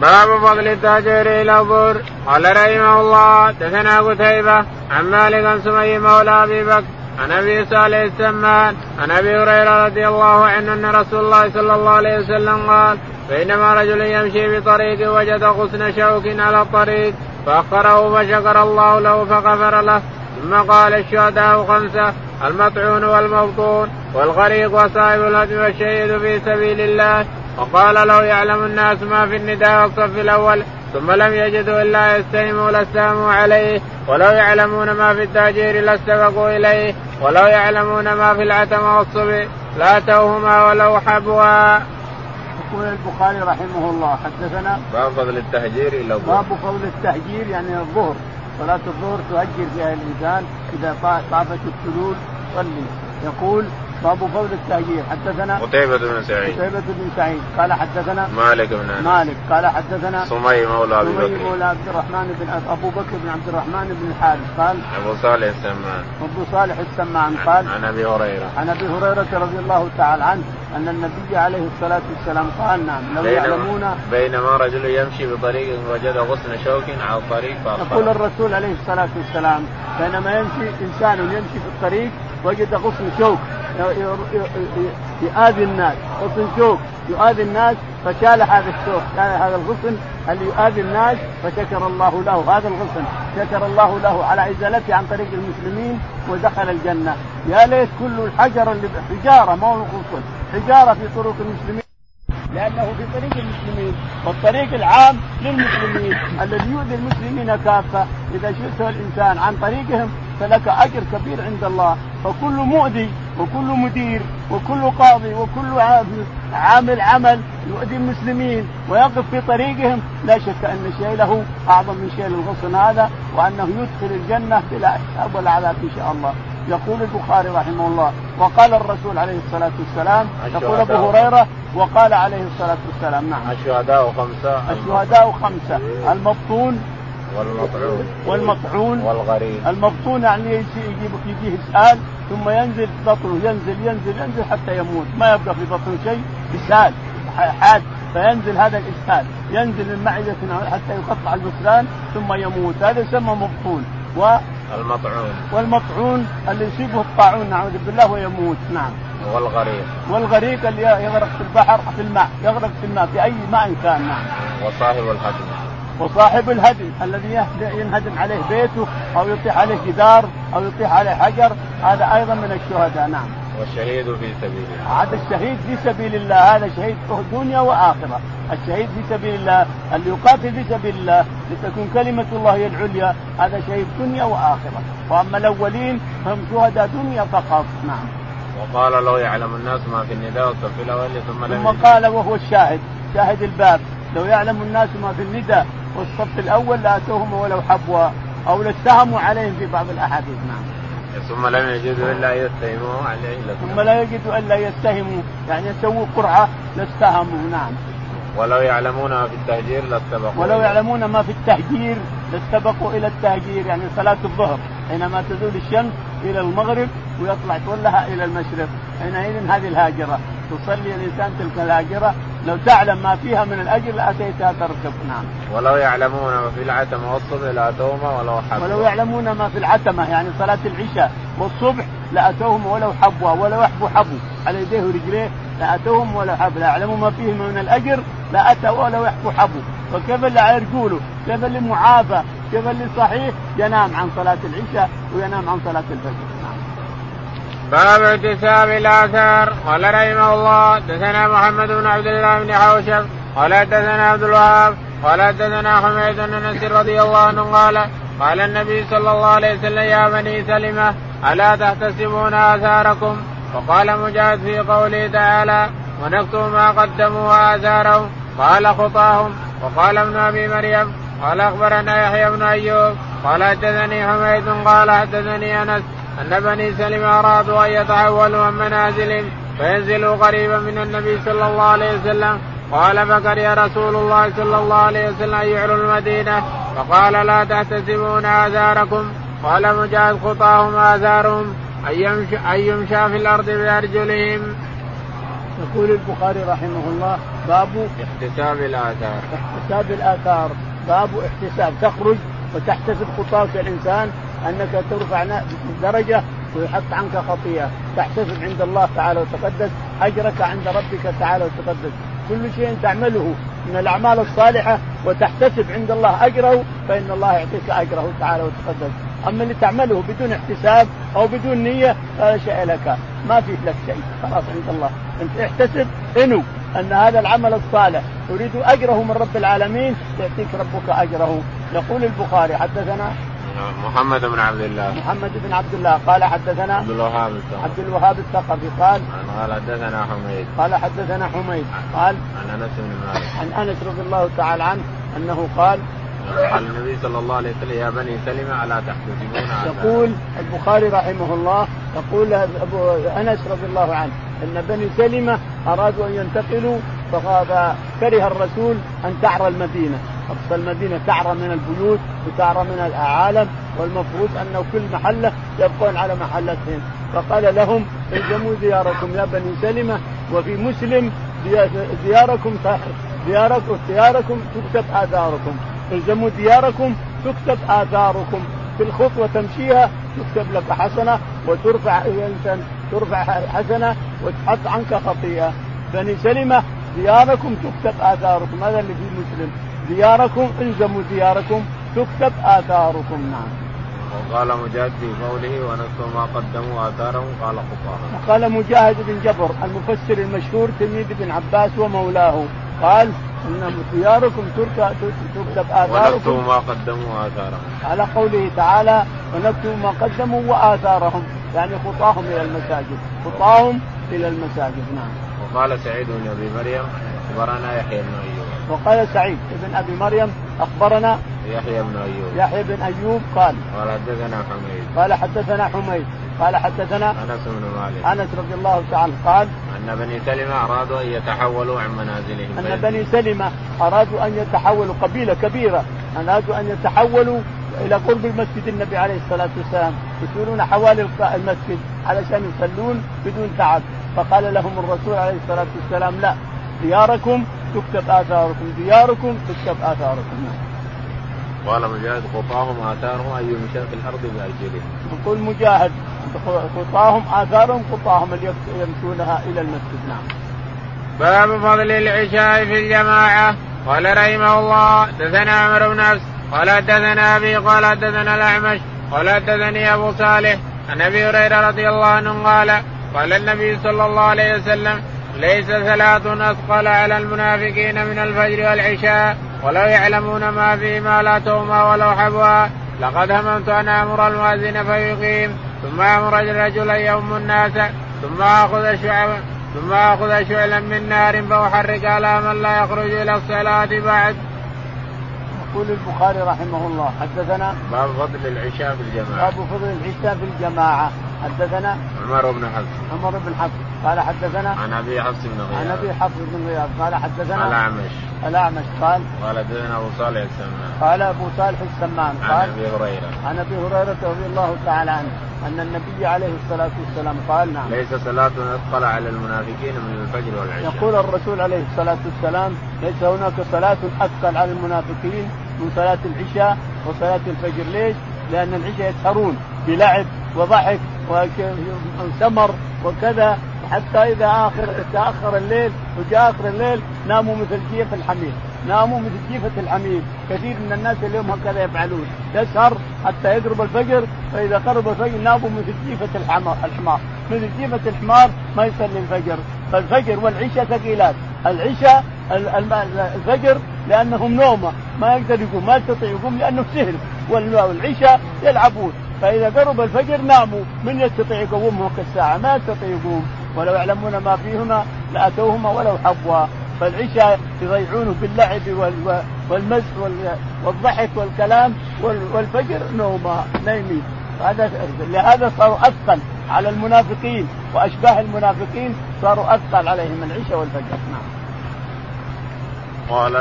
[SPEAKER 2] باب فضل التاجر إلى الظهر قال رحمه الله دثنا قتيبة عن مالك عن سمي مولى أبي بكر عن أبي صالح السمان عن أبي هريرة رضي الله عنه أن رسول الله صلى الله عليه وسلم قال بينما رجل يمشي بطريق وجد غصن شوك على الطريق فأخره فشكر الله له فغفر له ثم قال الشهداء خمسة المطعون والمبطون والغريق وصاحب الهدم والشهيد في سبيل الله. وقال لو يعلم الناس ما في النداء والصف الأول ثم لم يجدوا إلا يستهموا لاستهموا عليه. ولو يعلمون ما في التأجير لاستبقوا إليه. ولو يعلمون ما في العتم والصبي لاتوهما ولو حبوا.
[SPEAKER 1] يقول البخاري رحمه الله حدثنا
[SPEAKER 2] باب فضل التهجير إلى الظهر.
[SPEAKER 1] باب فضل التهجير يعني الظهر. صلاة الظهر تهجر فيها الإنسان إذا طافت الثلول صلي. يقول باب فضل التهجير حدثنا
[SPEAKER 2] قتيبة بن سعيد.
[SPEAKER 1] قتيبة بن سعيد. قال حدثنا
[SPEAKER 2] مالك بن أنس.
[SPEAKER 1] مالك. قال حدثنا
[SPEAKER 2] سمي مولى
[SPEAKER 1] سمي
[SPEAKER 2] بكر.
[SPEAKER 1] مولى عبد الرحمن بن أبو بكر بن عبد الرحمن بن الحارث. قال
[SPEAKER 2] أبو صالح السمان.
[SPEAKER 1] أبو صالح السمان. قال
[SPEAKER 2] عن أبي هريرة.
[SPEAKER 1] عن أبي هريرة رضي الله تعالى عنه أن النبي عليه الصلاة والسلام قال نعم لو يعلمون
[SPEAKER 2] بينما رجل يمشي بطريق وجد غصن شوك على الطريق
[SPEAKER 1] يقول الرسول عليه الصلاة والسلام بينما يمشي إنسان يمشي في الطريق وجد غصن شوك يؤذي الناس. غصن شوك يؤذي الناس فشال هذا الشوك شال هذا الغصن اللي يؤذي الناس فشكر الله له. هذا الغصن شكر الله له على ازالته عن طريق المسلمين ودخل الجنة. يا ليت كل الحجر اللي حجارة ما هو غصن حجارة في طرق المسلمين. لأنه في طريق المسلمين والطريق العام للمسلمين. الذي يؤذي المسلمين كافة. إذا شئت الإنسان عن طريقهم فلك أجر كبير عند الله. فكل مؤذي وكل مدير وكل قاضي وكل عامل عمل يؤذي المسلمين ويقف في طريقهم. لا شك أن شيله أعظم من شيل الغصن هذا وأنه يدخل الجنة بلا حساب ولا عذاب إن شاء الله. يقول البخاري رحمه الله وقال الرسول عليه الصلاة والسلام يقول أبو هريرة وقال عليه الصلاة والسلام نعم.
[SPEAKER 2] الشهداء خمسة.
[SPEAKER 1] الشهداء خمسة. المبطون
[SPEAKER 2] والمطعون.
[SPEAKER 1] والمطعون.
[SPEAKER 2] والغريب.
[SPEAKER 1] المبطون يعني يجي يجيه إسهال ثم ينزل بطنه ينزل ينزل ينزل حتى يموت. ما يبقى في بطنه شيء إسهال حاد. فينزل هذا الإسهال. ينزل من معدة حتى يقطع البسلان ثم يموت. هذا يسمى مبطون و
[SPEAKER 2] المطعون.
[SPEAKER 1] والمطعون اللي يصيبه الطاعون نعوذ بالله ويموت. نعم.
[SPEAKER 2] والغريق
[SPEAKER 1] والغريق اللي يغرق في البحر في الماء يغرق في الماء في أي ماء كان نعم.
[SPEAKER 2] وصاحب الهدم
[SPEAKER 1] وصاحب الهدم الذي ينهدم عليه بيته أو يطيح عليه جدار أو يطيح عليه حجر هذا أيضا من الشهداء نعم.
[SPEAKER 2] والشهيد في سبيل الله.
[SPEAKER 1] هذا الشهيد في سبيل الله هذا شهيد دنيا وآخرة. الشهيد في سبيل الله اللي يقاتل في سبيل الله لتكون كلمة الله هي العليا هذا شهيد دنيا وآخرة. وأما الأولين فهم شهداء دنيا فقط نعم.
[SPEAKER 2] وقال لو يعلم الناس ما في النداء والصف الأول ثم لم
[SPEAKER 1] ثم قال وهو الشاهد شاهد الباب. لو يعلم الناس ما في النداء والصف الأول لاتوهم ولو حبوا أو لاتهموا عليهم في بعض الأحاديث نعم.
[SPEAKER 2] ثم لم يجدوا إلا يتهموا عليه
[SPEAKER 1] ثم لا يجدوا الا يتهموا يعني يسووا قرعة لاستهموا نعم.
[SPEAKER 2] ولو يعلمون ما في التهجير لاستبقوا
[SPEAKER 1] ولو يعلمون ما في التهجير لاستبقوا إلى التهجير يعني صلاة الظهر حينما تزول الشمس إلى المغرب ويطلع تولها إلى المشرق حينئذ هذه الهاجرة تصلي الإنسان تلك الهاجرة لو تعلم ما فيها من الأجر لاتيتها تركب نعم.
[SPEAKER 2] ولو يعلمون ما في العتمه والصبح لاتوهما ولو حبوا.
[SPEAKER 1] ولو يعلمون ما في العتمة يعني صلاة العشاء والصبح لأتوهم ولو حبوا ولو يحبوا حبوا. على يديه ورجليه لأتوهم ولو حبوا. لا يعلموا ما فيه من الأجر لأتوا ولو يحبوا حبوا. فكيف اللي يرجوله كيف اللي معافى؟ كيف اللي صحيح؟ ينام عن صلاة العشاء وينام عن صلاة الفجر.
[SPEAKER 2] باب اكتساب الآثار. قال رحمه الله دثنا محمد بن عبد الله بن حوشب. قال حدثنا عبد الوهاب. قال حدثنا حميد بن انس رضي الله عنه قال قال النبي صلى الله عليه وسلم يا بني سلمة ألا تحتسبون آثاركم؟ وقال مجاهد في قوله تعالى ونكتب ما قدموا واثارهم قال خطاهم. وقال ابن أبي مريم قال أخبرنا يحيى بن أيوب. قال حدثني حميد قال حدثني أنس. أن بني سلم أرادوا أن يتحولوا عن منازلهم فينزلوا قريبا من النبي صلى الله عليه وسلم. قال فكره رسول الله صلى الله عليه وسلم أن يعلوا المدينة. فقال لا تحتسبون آثاركم. قال مجاهد خطاهم آثارهم. أن يمشى, أن يمشى في الأرض بأرجلهم.
[SPEAKER 1] يقول البخاري رحمه الله باب
[SPEAKER 2] احتساب الآثار.
[SPEAKER 1] احتساب الآثار. باب احتساب تخرج وتحتسب خطاك الإنسان أنك ترفع درجة ويحط عنك خطيئة. تحتسب عند الله تعالى وتقدس. أجرك عند ربك تعالى وتقدس. كل شيء تعمله من الأعمال الصالحة وتحتسب عند الله أجره فإن الله يعطيك أجره تعالى وتقدس. أما اللي تعمله بدون احتساب أو بدون نية فلا شيء لك. ما فيه لك شيء. خلاص عند الله. أنت احتسب. إنو أن هذا العمل الصالح. تريد أجره من رب العالمين يعطيك ربك أجره. يقول البخاري حدثنا
[SPEAKER 2] محمد بن عبد الله.
[SPEAKER 1] محمد بن عبد الله. قال حدثنا
[SPEAKER 2] عبد الوهاب الثقفي.
[SPEAKER 1] عبد الوهاب الثقفي قال
[SPEAKER 2] قال حدثنا حميد.
[SPEAKER 1] قال حدثنا حميد. قال
[SPEAKER 2] عن أنس بن مالك.
[SPEAKER 1] عن أنس رضي الله تعالى عنه أنه قال
[SPEAKER 2] قال النبي صلى الله عليه وسلم يا بني سلمة ألا تحتسبون
[SPEAKER 1] يقول البخاري رحمه الله يقول أبو أنس رضي الله عنه أن بني سلمة أرادوا أن ينتقلوا فكره الرسول أن تعرى المدينة. أقصى المدينة تعرى من البيوت وتعرى من الاعالم والمفروض انه كل محلة يبقون على محلتهم. فقال لهم الزموا دياركم يا بني سلمة وفي مسلم دياركم دياركم دياركم تكتب اثاركم الزموا دياركم تكتب اثاركم في الخطوة تمشيها تكتب لك حسنة وترفع ترفع حسنة وتحط عنك خطيئة. بني سلمة دياركم تكتب آثاركم. هذا اللي في مسلم؟ دياركم الزموا دياركم تكتب آثاركم. نعم.
[SPEAKER 2] وقال مجاهد في قوله ونسوا ما قدموا آثارهم قال خطاهم.
[SPEAKER 1] وقال مجاهد بن جبر المفسر المشهور تلميذ ابن عباس ومولاه. قال إن دياركم تكتب آثاركم.
[SPEAKER 2] ونكتب ما قدموا آثارهم.
[SPEAKER 1] على قوله تعالى ونكتب ما قدموا وآثارهم. يعني خطاهم إلى المساجد. خطاهم إلى المساجد. نعم.
[SPEAKER 2] وقال سعيد بن أبي مريم أخبرنا يحيى بن أيوب.
[SPEAKER 1] وقال سعيد بن أبي مريم أخبرنا
[SPEAKER 2] يحيى بن أيوب.
[SPEAKER 1] يحيى بن أيوب قال
[SPEAKER 2] قال حدثنا حميد.
[SPEAKER 1] قال حدثنا حميد قال حدثنا
[SPEAKER 2] أنس بن مالك.
[SPEAKER 1] أنس رضي الله تعالى قال
[SPEAKER 2] أن بني سلمة أرادوا أن يتحولوا عن منازلهم.
[SPEAKER 1] أن بني سلمة أرادوا أن يتحولوا قبيلة كبيرة أرادوا أن يتحولوا إلى قرب المسجد النبي عليه الصلاة والسلام. يسيرون حوالي المسجد علشان يصلون بدون تعب. فقال لهم الرسول عليه الصلاة والسلام لا دياركم تكتب آثاركم دياركم تكتب آثاركم.
[SPEAKER 2] قال مجاهد خطاهم آثارهم أي يمشون في الأرض بأرجلهم.
[SPEAKER 1] يقول مجاهد خطاهم آثارهم خطاهم اللي يمشونها إلى المسجد. نعم.
[SPEAKER 2] باب فضل العشاء في الجماعة. قال رحمه الله دثنا عمر بن نفس قال حدثنا أبي قال حدثنا الأعمش قال حدثني أبو صالح عن أبي هريرة رضي الله عنه قال قال النبي صلى الله عليه وسلم ليس ثلاث أثقل على المنافقين من الفجر والعشاء ولو يعلمون ما فيما لا توما ولو حبوا لقد هممت أن أمر المؤذن فيقيم ثم أمر الرجل يوم الناس ثم آخذ شعب ثم آخذ شعلا من نار فاحرق على من لا يخرج إلى الصلاة بعد.
[SPEAKER 1] يقول البخاري رحمه الله حدثنا
[SPEAKER 2] باب فضل العشاء في الجماعة.
[SPEAKER 1] باب فضل العشاء في الجماعة. حدثنا
[SPEAKER 2] عمر بن حفص.
[SPEAKER 1] عمر بن حفص. قال حدثنا
[SPEAKER 2] عن أبي حفص بن غياث.
[SPEAKER 1] عن أبي حفص بن غياث. قال حدثنا
[SPEAKER 2] الأعمش.
[SPEAKER 1] الأعمش. قال
[SPEAKER 2] قال حدثنا أبو صالح السمان.
[SPEAKER 1] قال أبو صالح السمان. قال
[SPEAKER 2] عن أبي هريرة.
[SPEAKER 1] عن أبي هريرة رضي الله تعالى عنه أن النبي عليه الصلاة والسلام قال نعم.
[SPEAKER 2] ليس صلاة أثقل على المنافقين من الفجر والعشاء.
[SPEAKER 1] يقول الرسول عليه الصلاة والسلام ليس هناك صلاة أثقل على المنافقين من صلاة العشاء وصلاة الفجر. ليش؟ لأن العشاء يسهرون بلعب وضحك وسمر وكذا. حتى إذا اخر تأخر الليل وجاء آخر الليل ناموا مثل جيف الحمير ناموا مثل جيفة الحمير كثير من الناس اليوم هكذا يفعلون. يسهر حتى يقرب الفجر فإذا قرب الفجر ناموا مثل جيفة الحمار مثل جيفة الحمار ما يصلي الفجر. فالفجر والعشاء ثقيلات. العشاء الفجر لأنهم نومة. ما يقدر يقوم ما يستطيع يقوم لأنه سهل. والعشاء يلعبون. فإذا قرب الفجر ناموا. من يستطيع يقومهم كالساعة ما يستطيع يقوم. ولو يعلمون ما فيهما لأتوهما ولو حبوا فالعشاء يضيعونه باللعب والمزح والضحك والكلام والفجر نوما نايمين هذا لهذا صاروا أثقل على المنافقين. وأشباه المنافقين صاروا أثقل عليهم العشاء والفجر. نعم.
[SPEAKER 2] قال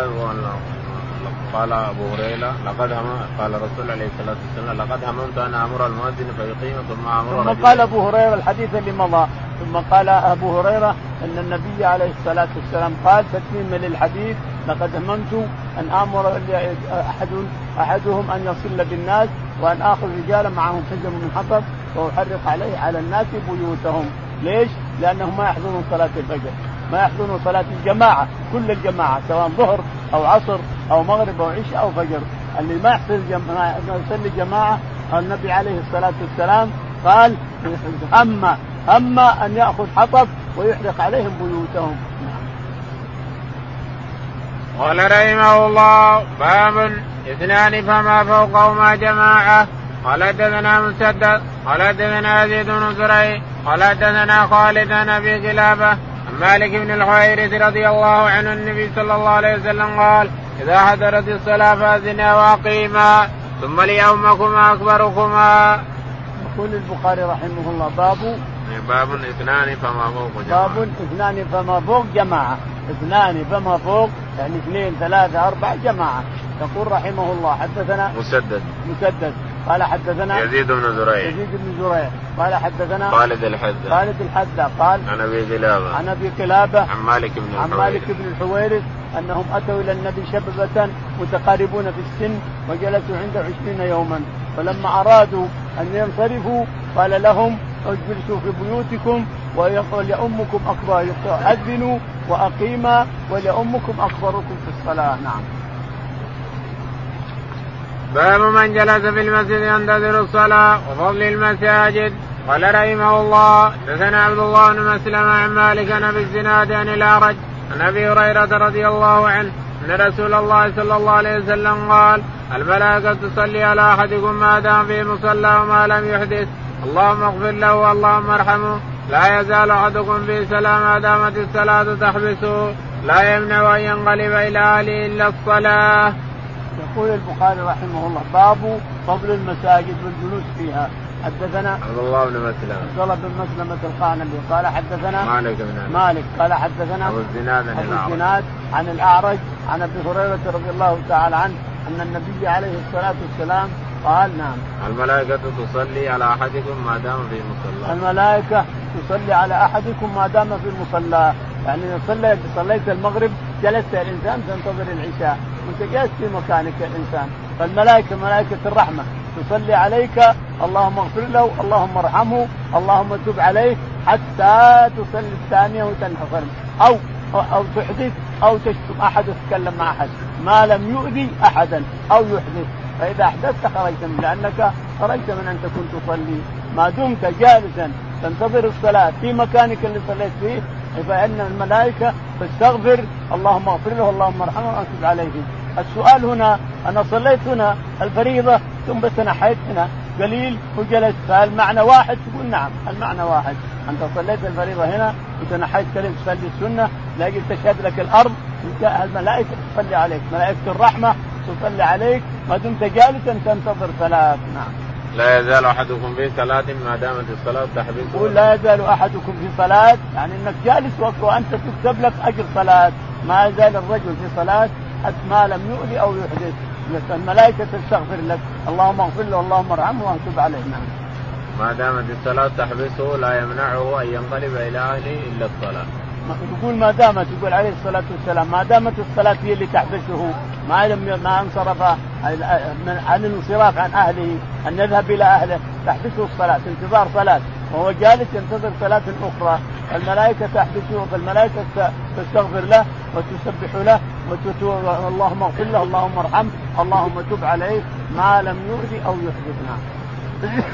[SPEAKER 2] قال أبو هريرة لقد قال الرسول عليه الصلاة والسلام لقد هممت أن أمر المؤذن فيقيم ثم أمر
[SPEAKER 1] ثم قال أبو هريرة الحديث اللي مضى ثم قال أبو هريرة أن النبي عليه الصلاة والسلام قال تتميما للحديث لقد هممت أن أمر احد أحدهم أن يصل بالناس وأن آخذ رجالا معهم حجر من حطب وأحرق عليه على الناس بيوتهم ليش؟ لأنهم ما يحضرون صلاة الفجر ما يحضرون صلاة الجماعة كل الجماعة سواء ظهر أو عصر أو مغرب أو عشاء أو فجر. اللي ما يحصل جماعة يصلي جماعة النبي عليه الصلاة والسلام قال هم هم أن يأخذ حطب ويحرق عليهم بيوتهم.
[SPEAKER 2] قال رحمه الله باب اثنان فما فوقهما جماعة. قال حدثنا مسدد قال حدثنا يزيد بن زريع قال حدثنا خالد بن أبي كلابه عن مالك بن الحويرث رضي الله عنه النبي صلى الله عليه وسلم قال إذا حضرت الصلاة فأذنا وأقيما ثم ليومكما أكبركما.
[SPEAKER 1] يقول البخاري رحمه الله باب
[SPEAKER 2] باب اثنان فما فوق جماعة.
[SPEAKER 1] باب اثنان فما فوق جماعة. اثنان فما فوق يعني اثنين ثلاثة أربعة جماعة. يقول رحمه الله حدثنا
[SPEAKER 2] مسدد.
[SPEAKER 1] مسدد. قال حدثنا
[SPEAKER 2] يزيد بن زريع.
[SPEAKER 1] يزيد بن زريع. قال حدثنا
[SPEAKER 2] خالد الحذاء.
[SPEAKER 1] خالد الحذاء. قال
[SPEAKER 2] عن أبي كلابة.
[SPEAKER 1] عن أبي كلابة.
[SPEAKER 2] عن مالك بن
[SPEAKER 1] عن مالك بن الحويرث أنهم أتوا إلى النبي شببة متقاربون في السن وجلسوا عنده عشرين يوما. فلما أرادوا أن ينصرفوا قال لهم اجلسوا في بيوتكم وليؤمكم أكبر أذنوا واقيما وليؤمكم أكبركم في الصلاة. نعم.
[SPEAKER 2] باب من جلس في المسجد ينتظر الصلاة وفضل المساجد. قال رحمه الله دثنا عبد الله بن مسلم عن مالك عن أبي الزناد عن الأعرج عن أبي هريرة رضي الله عنه أن رسول الله صلى الله عليه وسلم قال الملائكة تصلي على أحدكم ما دام في مصلى وما لم يحدث. اللهم اغفر له واللهم ارحمه. لا يزال أحدكم في سلام ما دامت الصلاة تحبسه. لا يمنع أن ينقلب إلى أهله إلا الصلاة.
[SPEAKER 1] يقول البخاري رحمه الله باب فضل المساجد والجلوس فيها. حدثنا
[SPEAKER 2] عبد الله بن مسلم.
[SPEAKER 1] عبد الله بن مسلمة القعنبي قال حدثنا
[SPEAKER 2] مالك بن
[SPEAKER 1] مالك. قال حدثنا
[SPEAKER 2] أبو الزناد عن الأعرج.
[SPEAKER 1] الزناد عن الأعرج عن أبي هريرة رضي الله تعالى عنه أن النبي عليه الصلاة والسلام قال نعم.
[SPEAKER 2] الملائكة تصلي على أحدكم ما دام في مصلى.
[SPEAKER 1] الملائكة تصلي على أحدكم ما دام في المصلى يعني صليت صليت المغرب جلست الإنسان تنتظر العشاء. وأنت جالس في مكانك الإنسان فالملائكة ملائكة الرحمة تصلي عليك. اللهم اغفر له اللهم ارحمه اللهم تب عليه حتى تصلي الثانية وتنحصر. أو أو تحدث أو تشتم أحد وتتكلم مع أحد. ما لم يؤذي أحدا أو يحدث. فإذا أحدثت خرجت من لأنك خرجت من أن تكون تصلي ما دمت جالسا. تنتظر الصلاة في مكانك اللي صليت فيه فإن الملائكة تستغفر. اللهم اغفر له اللهم ارحمه وانصب عليه السؤال هنا أنا صليت هنا الفريضة ثم تنحيت هنا. قليل وجلست. فالمعنى واحد؟ تقول نعم المعنى واحد. أنت صليت الفريضة هنا وتنحيت كلمة تصلي السنة لاجل تشهد لك الأرض الملائكة تصلي عليك. ملائكة الرحمة تصلي عليك ما دمت جالسا تنتظر صلاة. نعم.
[SPEAKER 2] لا يزال أحدكم في صلاة ما دامت الصلاة تحبسه
[SPEAKER 1] يقول لا يزال أحدكم في صلاة يعني إنك جالس وأنت تكتب لك أجر صلاة. ما يزال الرجل في صلاة حتى ما لم يؤذي أو يحدث. الملائكة تستغفر لك. اللهم اغفر له اللهم ارحمه وانتب عليه. نعم.
[SPEAKER 2] ما دامت الصلاة تحبسه لا يمنعه أن ينقلب إلى أهله إلا الصلاة.
[SPEAKER 1] يقول ما دامت يقول عليه الصلاة والسلام ما دامت الصلاة هي اللي تحبسه ما لم ما انصرف عن الانصراف عن أهله أن يذهب إلى أهله تحبسه الصلاة انتظار صلاة. وهو جالس ينتظر صلاة أخرى. الملائكه تحبسه فالملائكة تستغفر له وتسبح له اللهم اغفر له اللهم ارحمه اللهم تب عليه ما لم يؤذي أو نعم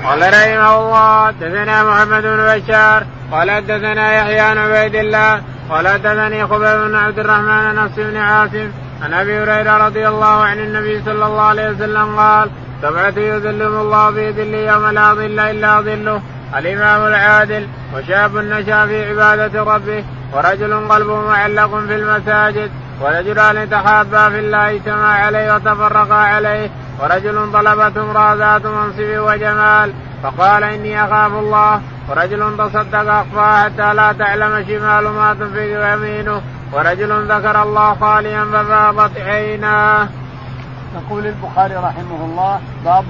[SPEAKER 2] قال رحمه الله حدثنا محمد بن بشار قال حدثنا يحيى عن عبيد الله قال حدثني خبيب بن عبد الرحمن نفس بن عاصم عن أبي هريرة رضي الله عن النبي صلى الله عليه وسلم قال سبعة يذلهم الله في ظل يوم لا ظل إلا ظله الإمام العادل وشاب نشأ في عبادة ربه ورجل قلبه معلق في المساجد ورجلان تحابا في الله اجتمع عليه وتفرقا عليه ورجل طلبته امرأة ذات منصب وجمال فقال إني أخاف الله. ورجل تصدق أخفاه حتى لا تعلم شمال ما تنفق يمينه. ورجل ذكر الله خاليا ففاضت عيناه.
[SPEAKER 1] يقول البخاري رحمه الله باب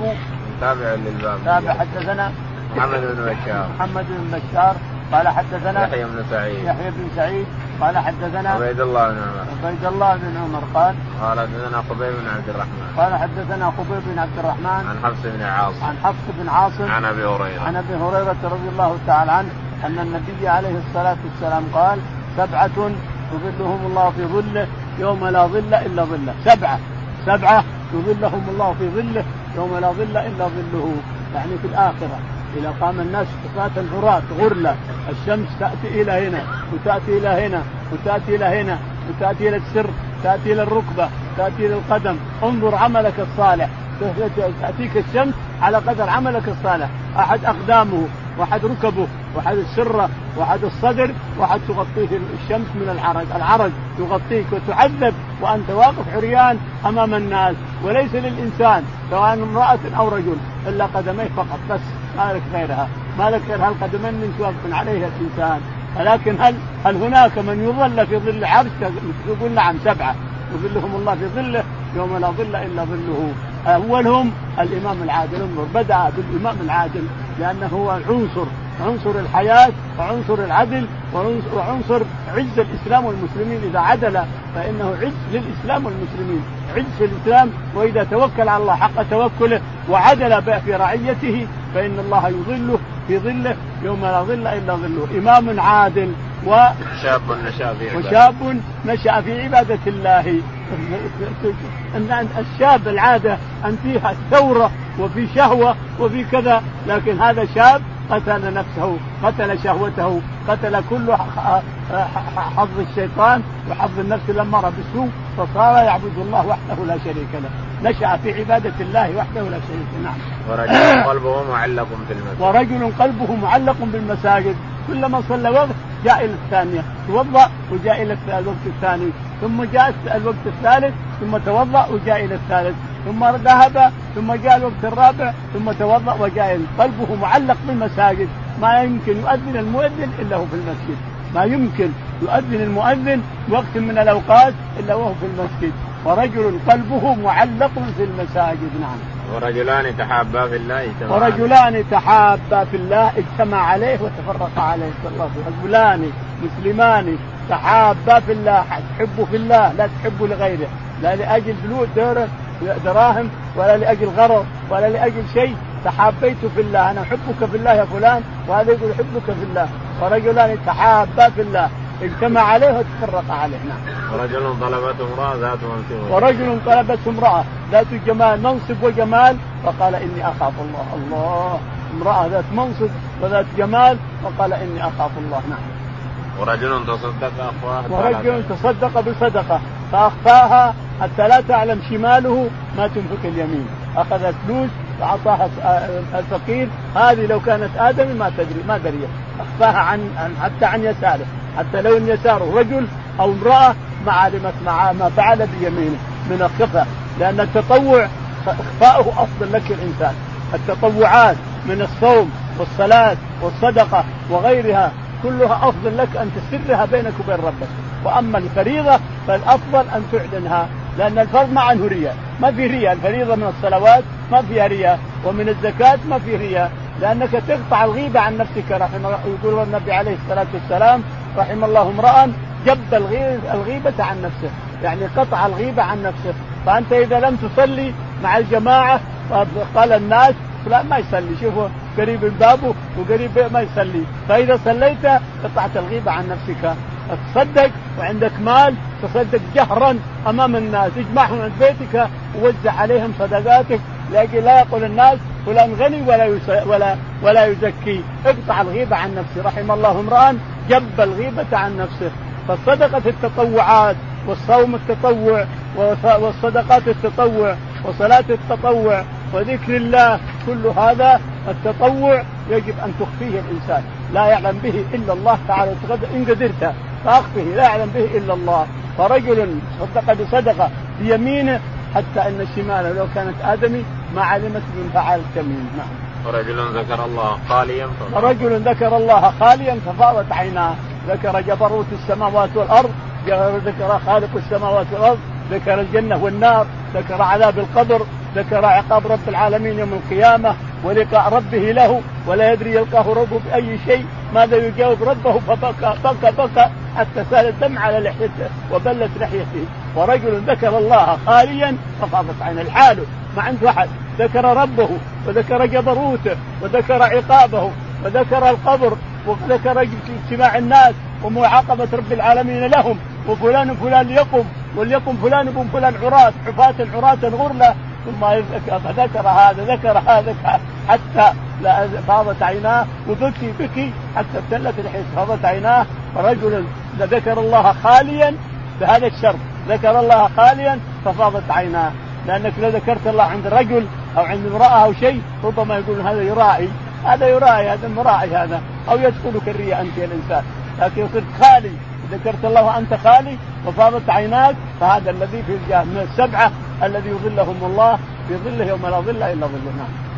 [SPEAKER 2] تابع للباب.
[SPEAKER 1] تابع حدثنا
[SPEAKER 2] محمد بن بشار.
[SPEAKER 1] محمد بن بشار قال حدثنا
[SPEAKER 2] يحيى بن سعيد.
[SPEAKER 1] يحيى بن سعيد. قال حدثنا
[SPEAKER 2] عبيد الله بن عمر.
[SPEAKER 1] عبيد الله بن عمر قال
[SPEAKER 2] قال حدثنا خبيب بن عبد الرحمن.
[SPEAKER 1] قال حدثنا خبيب بن عبد الرحمن
[SPEAKER 2] عن حفص بن عاصم.
[SPEAKER 1] عن حفص بن عاصم
[SPEAKER 2] عن أبي هريرة.
[SPEAKER 1] عن أبي هريرة رضي الله تعالى عنه أن النبي عليه الصلاة والسلام قال سبعة يظلهم الله في ظله يوم لا ظل إلا ظله. سبعة. سبعة يظلهم الله في ظله يوم لا ظل إلا ظله. يعني في الآخرة. إذا قام الناس حفاة عراة غرلة الشمس تأتي إلى هنا وتأتي إلى هنا وتأتي إلى هنا وتأتي إلى السر تأتي إلى الركبة تأتي إلى القدم. انظر عملك الصالح. تاتيك الشمس على قدر عملك الصالح. أحد أقدامه وأحد ركبه وأحد السره وأحد الصدر وأحد تغطيه الشمس من العرج. العرج يغطيك وتعذب وأنت واقف عريان أمام الناس. وليس للإنسان سواء امرأة أو رجل إلا قدميه فقط. بس ما لك غيرها. ما لك غير هالقدمين من واقف عليها الإنسان؟ ولكن هل هل هناك من يظل في ظل عرش؟ يقول نعم سبعة. يظلهم الله في ظله يوم لا ظل إلا ظله. أولهم الإمام العادل. انظر بدأ بالإمام العادل لأنه هو عنصر عنصر الحياة وعنصر العدل وعنصر عز الإسلام والمسلمين. إذا عدل فإنه عز للإسلام والمسلمين عز في الإسلام. وإذا توكل على الله حق توكله وعدل في رعيته فإن الله يظله في ظله يوم لا ظل إلا ظله. إمام عادل
[SPEAKER 2] و شاب نشأ في
[SPEAKER 1] عبادة. وشاب نشأ في عبادة الله. ان الشاب العادة أن فيها ثوره وفي شهوة وفي كذا لكن هذا شاب قتل نفسه قتل شهوته قتل كل حظ الشيطان وحظ النفس الاماره بالسوء فصار يعبد الله وحده لا شريك له. نشأ في عبادة الله وحده لا شريك له. نعم.
[SPEAKER 2] ورجل قلبه معلق في المساجد.
[SPEAKER 1] ورجل قلبه معلق بالمساجد كلما صلى وقت جاء إلى الثانية. توضأ وجاء إلى الوقت الثاني. ثم جاء الوقت الثالث. ثم توضأ وجاء إلى الثالث. ثم ذهب. ثم جاء الوقت الرابع. ثم توضأ وجاء قلبه معلق بالمساجد ما يمكن يؤذن المؤذن إلا هو في المسجد. ما يمكن يؤذن المؤذن وقت من الأوقات إلا وهو في المسجد. ورجل قلبه معلق في المساجد نعم.
[SPEAKER 2] ورجلان تحابا في الله
[SPEAKER 1] اجتمع ورجلان تحابا في الله اجتمع عليه وتفرقا عليه. صلى الله عليه وسلم رجلان مسلمان تحابا في الله تحب في الله لا تحب لغيره. لا لأجل فلوس دراهم ولا لأجل غرض ولا لأجل شيء. تحابيت في الله أنا أحبك في الله يا فلان وهذا يقول أحبك في الله. ورجلان تحابا في الله. اجتمع عليه وتفرق عليه نعم.
[SPEAKER 2] ورجل طلبته امرأة ذات منصب
[SPEAKER 1] ورجل طلبته امرأة. ذات جمال منصب وجمال. فقال إني أخاف الله. الله. امرأة ذات منصب وذات جمال. فقال إني أخاف الله نعم.
[SPEAKER 2] ورجل تصدق اخفاها
[SPEAKER 1] ورجل تصدق بصدقة. فأخفاها حتى لا تعلم شماله ما تنفق اليمين. اخذ فلوس واعطاها الفقير هذه لو كانت آدم ما تدري ما دري أخفاها عن حتى عن يساره. حتى لو إن يساره رجل أو امرأة ما علمت مع ما فعل بيمينه. من الخفاء لأن التطوع إخفاؤه أفضل لك الإنسان. التطوعات من الصوم والصلاة والصدقة وغيرها كلها أفضل لك أن تسرها بينك وبين ربك. وأما الفريضة فالأفضل أن تعلنها لأن الفرض ما عنه رياء. ما في رياء. الفريضة من الصلوات ما فيها رياء ومن الزكاة ما في رياء. لأنك تقطع الغيبة عن نفسك رحمه يقول النبي عليه الصلاة والسلام رحم الله امرا جب الغيبة عن نفسه. يعني قطع الغيبة عن نفسه. فأنت إذا لم تصلي مع الجماعة قال الناس فلان ما يصلي. شوفوا قريب من بابه وقريب ما يصلي. فإذا صليت قطعت الغيبة عن نفسك. تصدق وعندك مال تصدق جهرا أمام الناس اجمعهم عند بيتك ووزع عليهم صدقاتك. لاجل لا يقول الناس فلان غني ولا ولا ولا يزكي. اقطع الغيبة عن نفسه. رحم الله امرا جب الغيبة عن نفسه. فالصدقة التطوعات والصوم التطوع والصدقات التطوع وصلاة التطوع وذكر الله كل هذا التطوع يجب أن تخفيه الإنسان. لا يعلم به إلا الله تعالى. إن قدرت. فأخفه لا يعلم به إلا الله. فرجل صدق بصدقة بيمينه حتى أن الشمال لو كانت آدمي ما علمت من فعل التميم نعم.
[SPEAKER 2] ورجل ذكر الله خاليا
[SPEAKER 1] ورجل ذكر الله خاليا ففاضت عيناه. ذكر جبروت السماوات والأرض ذكر خالق السماوات والأرض ذكر الجنة والنار ذكر عذاب القبر ذكر عقاب رب العالمين يوم القيامة ولقاء ربه له ولا يدري يلقاه ربه بأي شيء. ماذا يجاوب ربه؟ فبكى بكى بكى حتى سال الدم على لحيته وبلت لحيته. ورجل ذكر الله خاليا ففاضت عين الحال ما عنده أحد. ذكر ربه وذكر جبروته وذكر عقابه وذكر القبر وذكر اجتماع الناس ومعاقبة رب العالمين لهم وفلان فلان ليقم وليقم فلان بن فلان عراة حفاة عراة غرلة. ثم ذكر هذا ذكر هذا حتى فاضت عيناه وبكي بكي حتى ابتلت الحس فاضت عيناه فرجل ذكر الله خاليا بهذا الشر ذكر الله خاليا ففاضت عيناه. لأنك لو ذكرت الله عند رجل أو عند امرأة أو شيء ربما يقول هذا يرائي هذا يرائي هذا مراعي هذا أو يدخلك الرياء أنت يا الإنسان. لكن صرت خالي ذكرت الله وانت خالي وفاضت عيناك فهذا الذي في الجاه من السبعة الذي يظلهم الله في ظله يوم لا ظل إلا ظله نعم.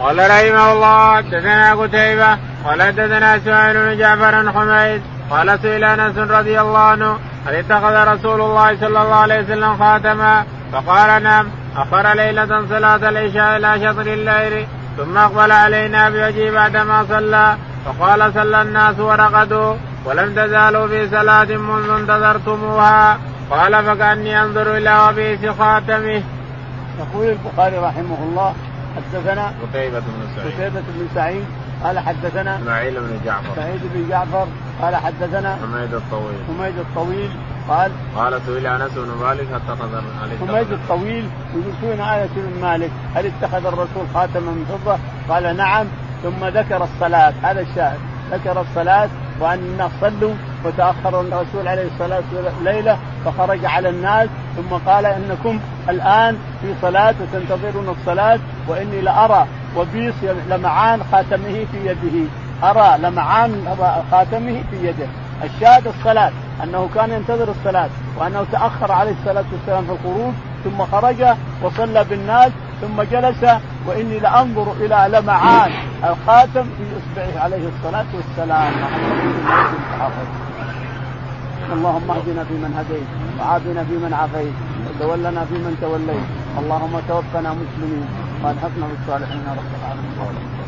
[SPEAKER 2] قال رحمه الله حدثنا قتيبة قال حدثنا سهيل بن جعفر حميد قال سئل أنس رضي الله عنه هل اتخذ رسول الله صلى الله عليه وسلم خاتما فقال نعم أخر ليلة صلاة العشاء إلى شطر الليل ثم أقبل علينا بوجهه بعدما صلى فقال صلى الناس ورقدوا ولم تزالوا في صلاة منذ انتظرتموها قال فكأني أنظر إلى وبيس خاتمه.
[SPEAKER 1] يقول البخاري رحمه الله حدثنا
[SPEAKER 2] قتيبة بن سعيد
[SPEAKER 1] قتيبة بن سعيد قال حدثنا
[SPEAKER 2] إسماعيل بن جعفر
[SPEAKER 1] سعيد بن جعفر قال حدثنا
[SPEAKER 2] حميد الطويل
[SPEAKER 1] حميد الطويل قال
[SPEAKER 2] قال سئل أنس بن مالك اتخذ
[SPEAKER 1] حميد الطويل يقول سئل انس بن مالك هل اتخذ الرسول خاتما من فضة؟ قال نعم ثم ذكر الصلاة هذا الشاهد ذكر الصلاة وأن الناس صلوا وتأخر الرسول عليه الصلاة والسلام ليلة فخرج على الناس ثم قال إنكم الآن في صلاة وتنتظرون الصلاة وإني لأرى وبيص لمعان خاتمه في يده. أرى لمعان خاتمه في يده. الشاهد الصلاة أنه كان ينتظر الصلاة وأنه تأخر عليه الصلاة والسلام في الخروج ثم خرج وصلى بالناس ثم جلس وإني لأنظر إلى لمعان الخاتم في أصبعه عليه الصلاة والسلام. اللهم اهدنا فيمن هديت وعافنا فيمن عافيت وتولنا فيمن توليت. اللهم توفنا مسلمين وألحقنا بالصالحين رب العالمين.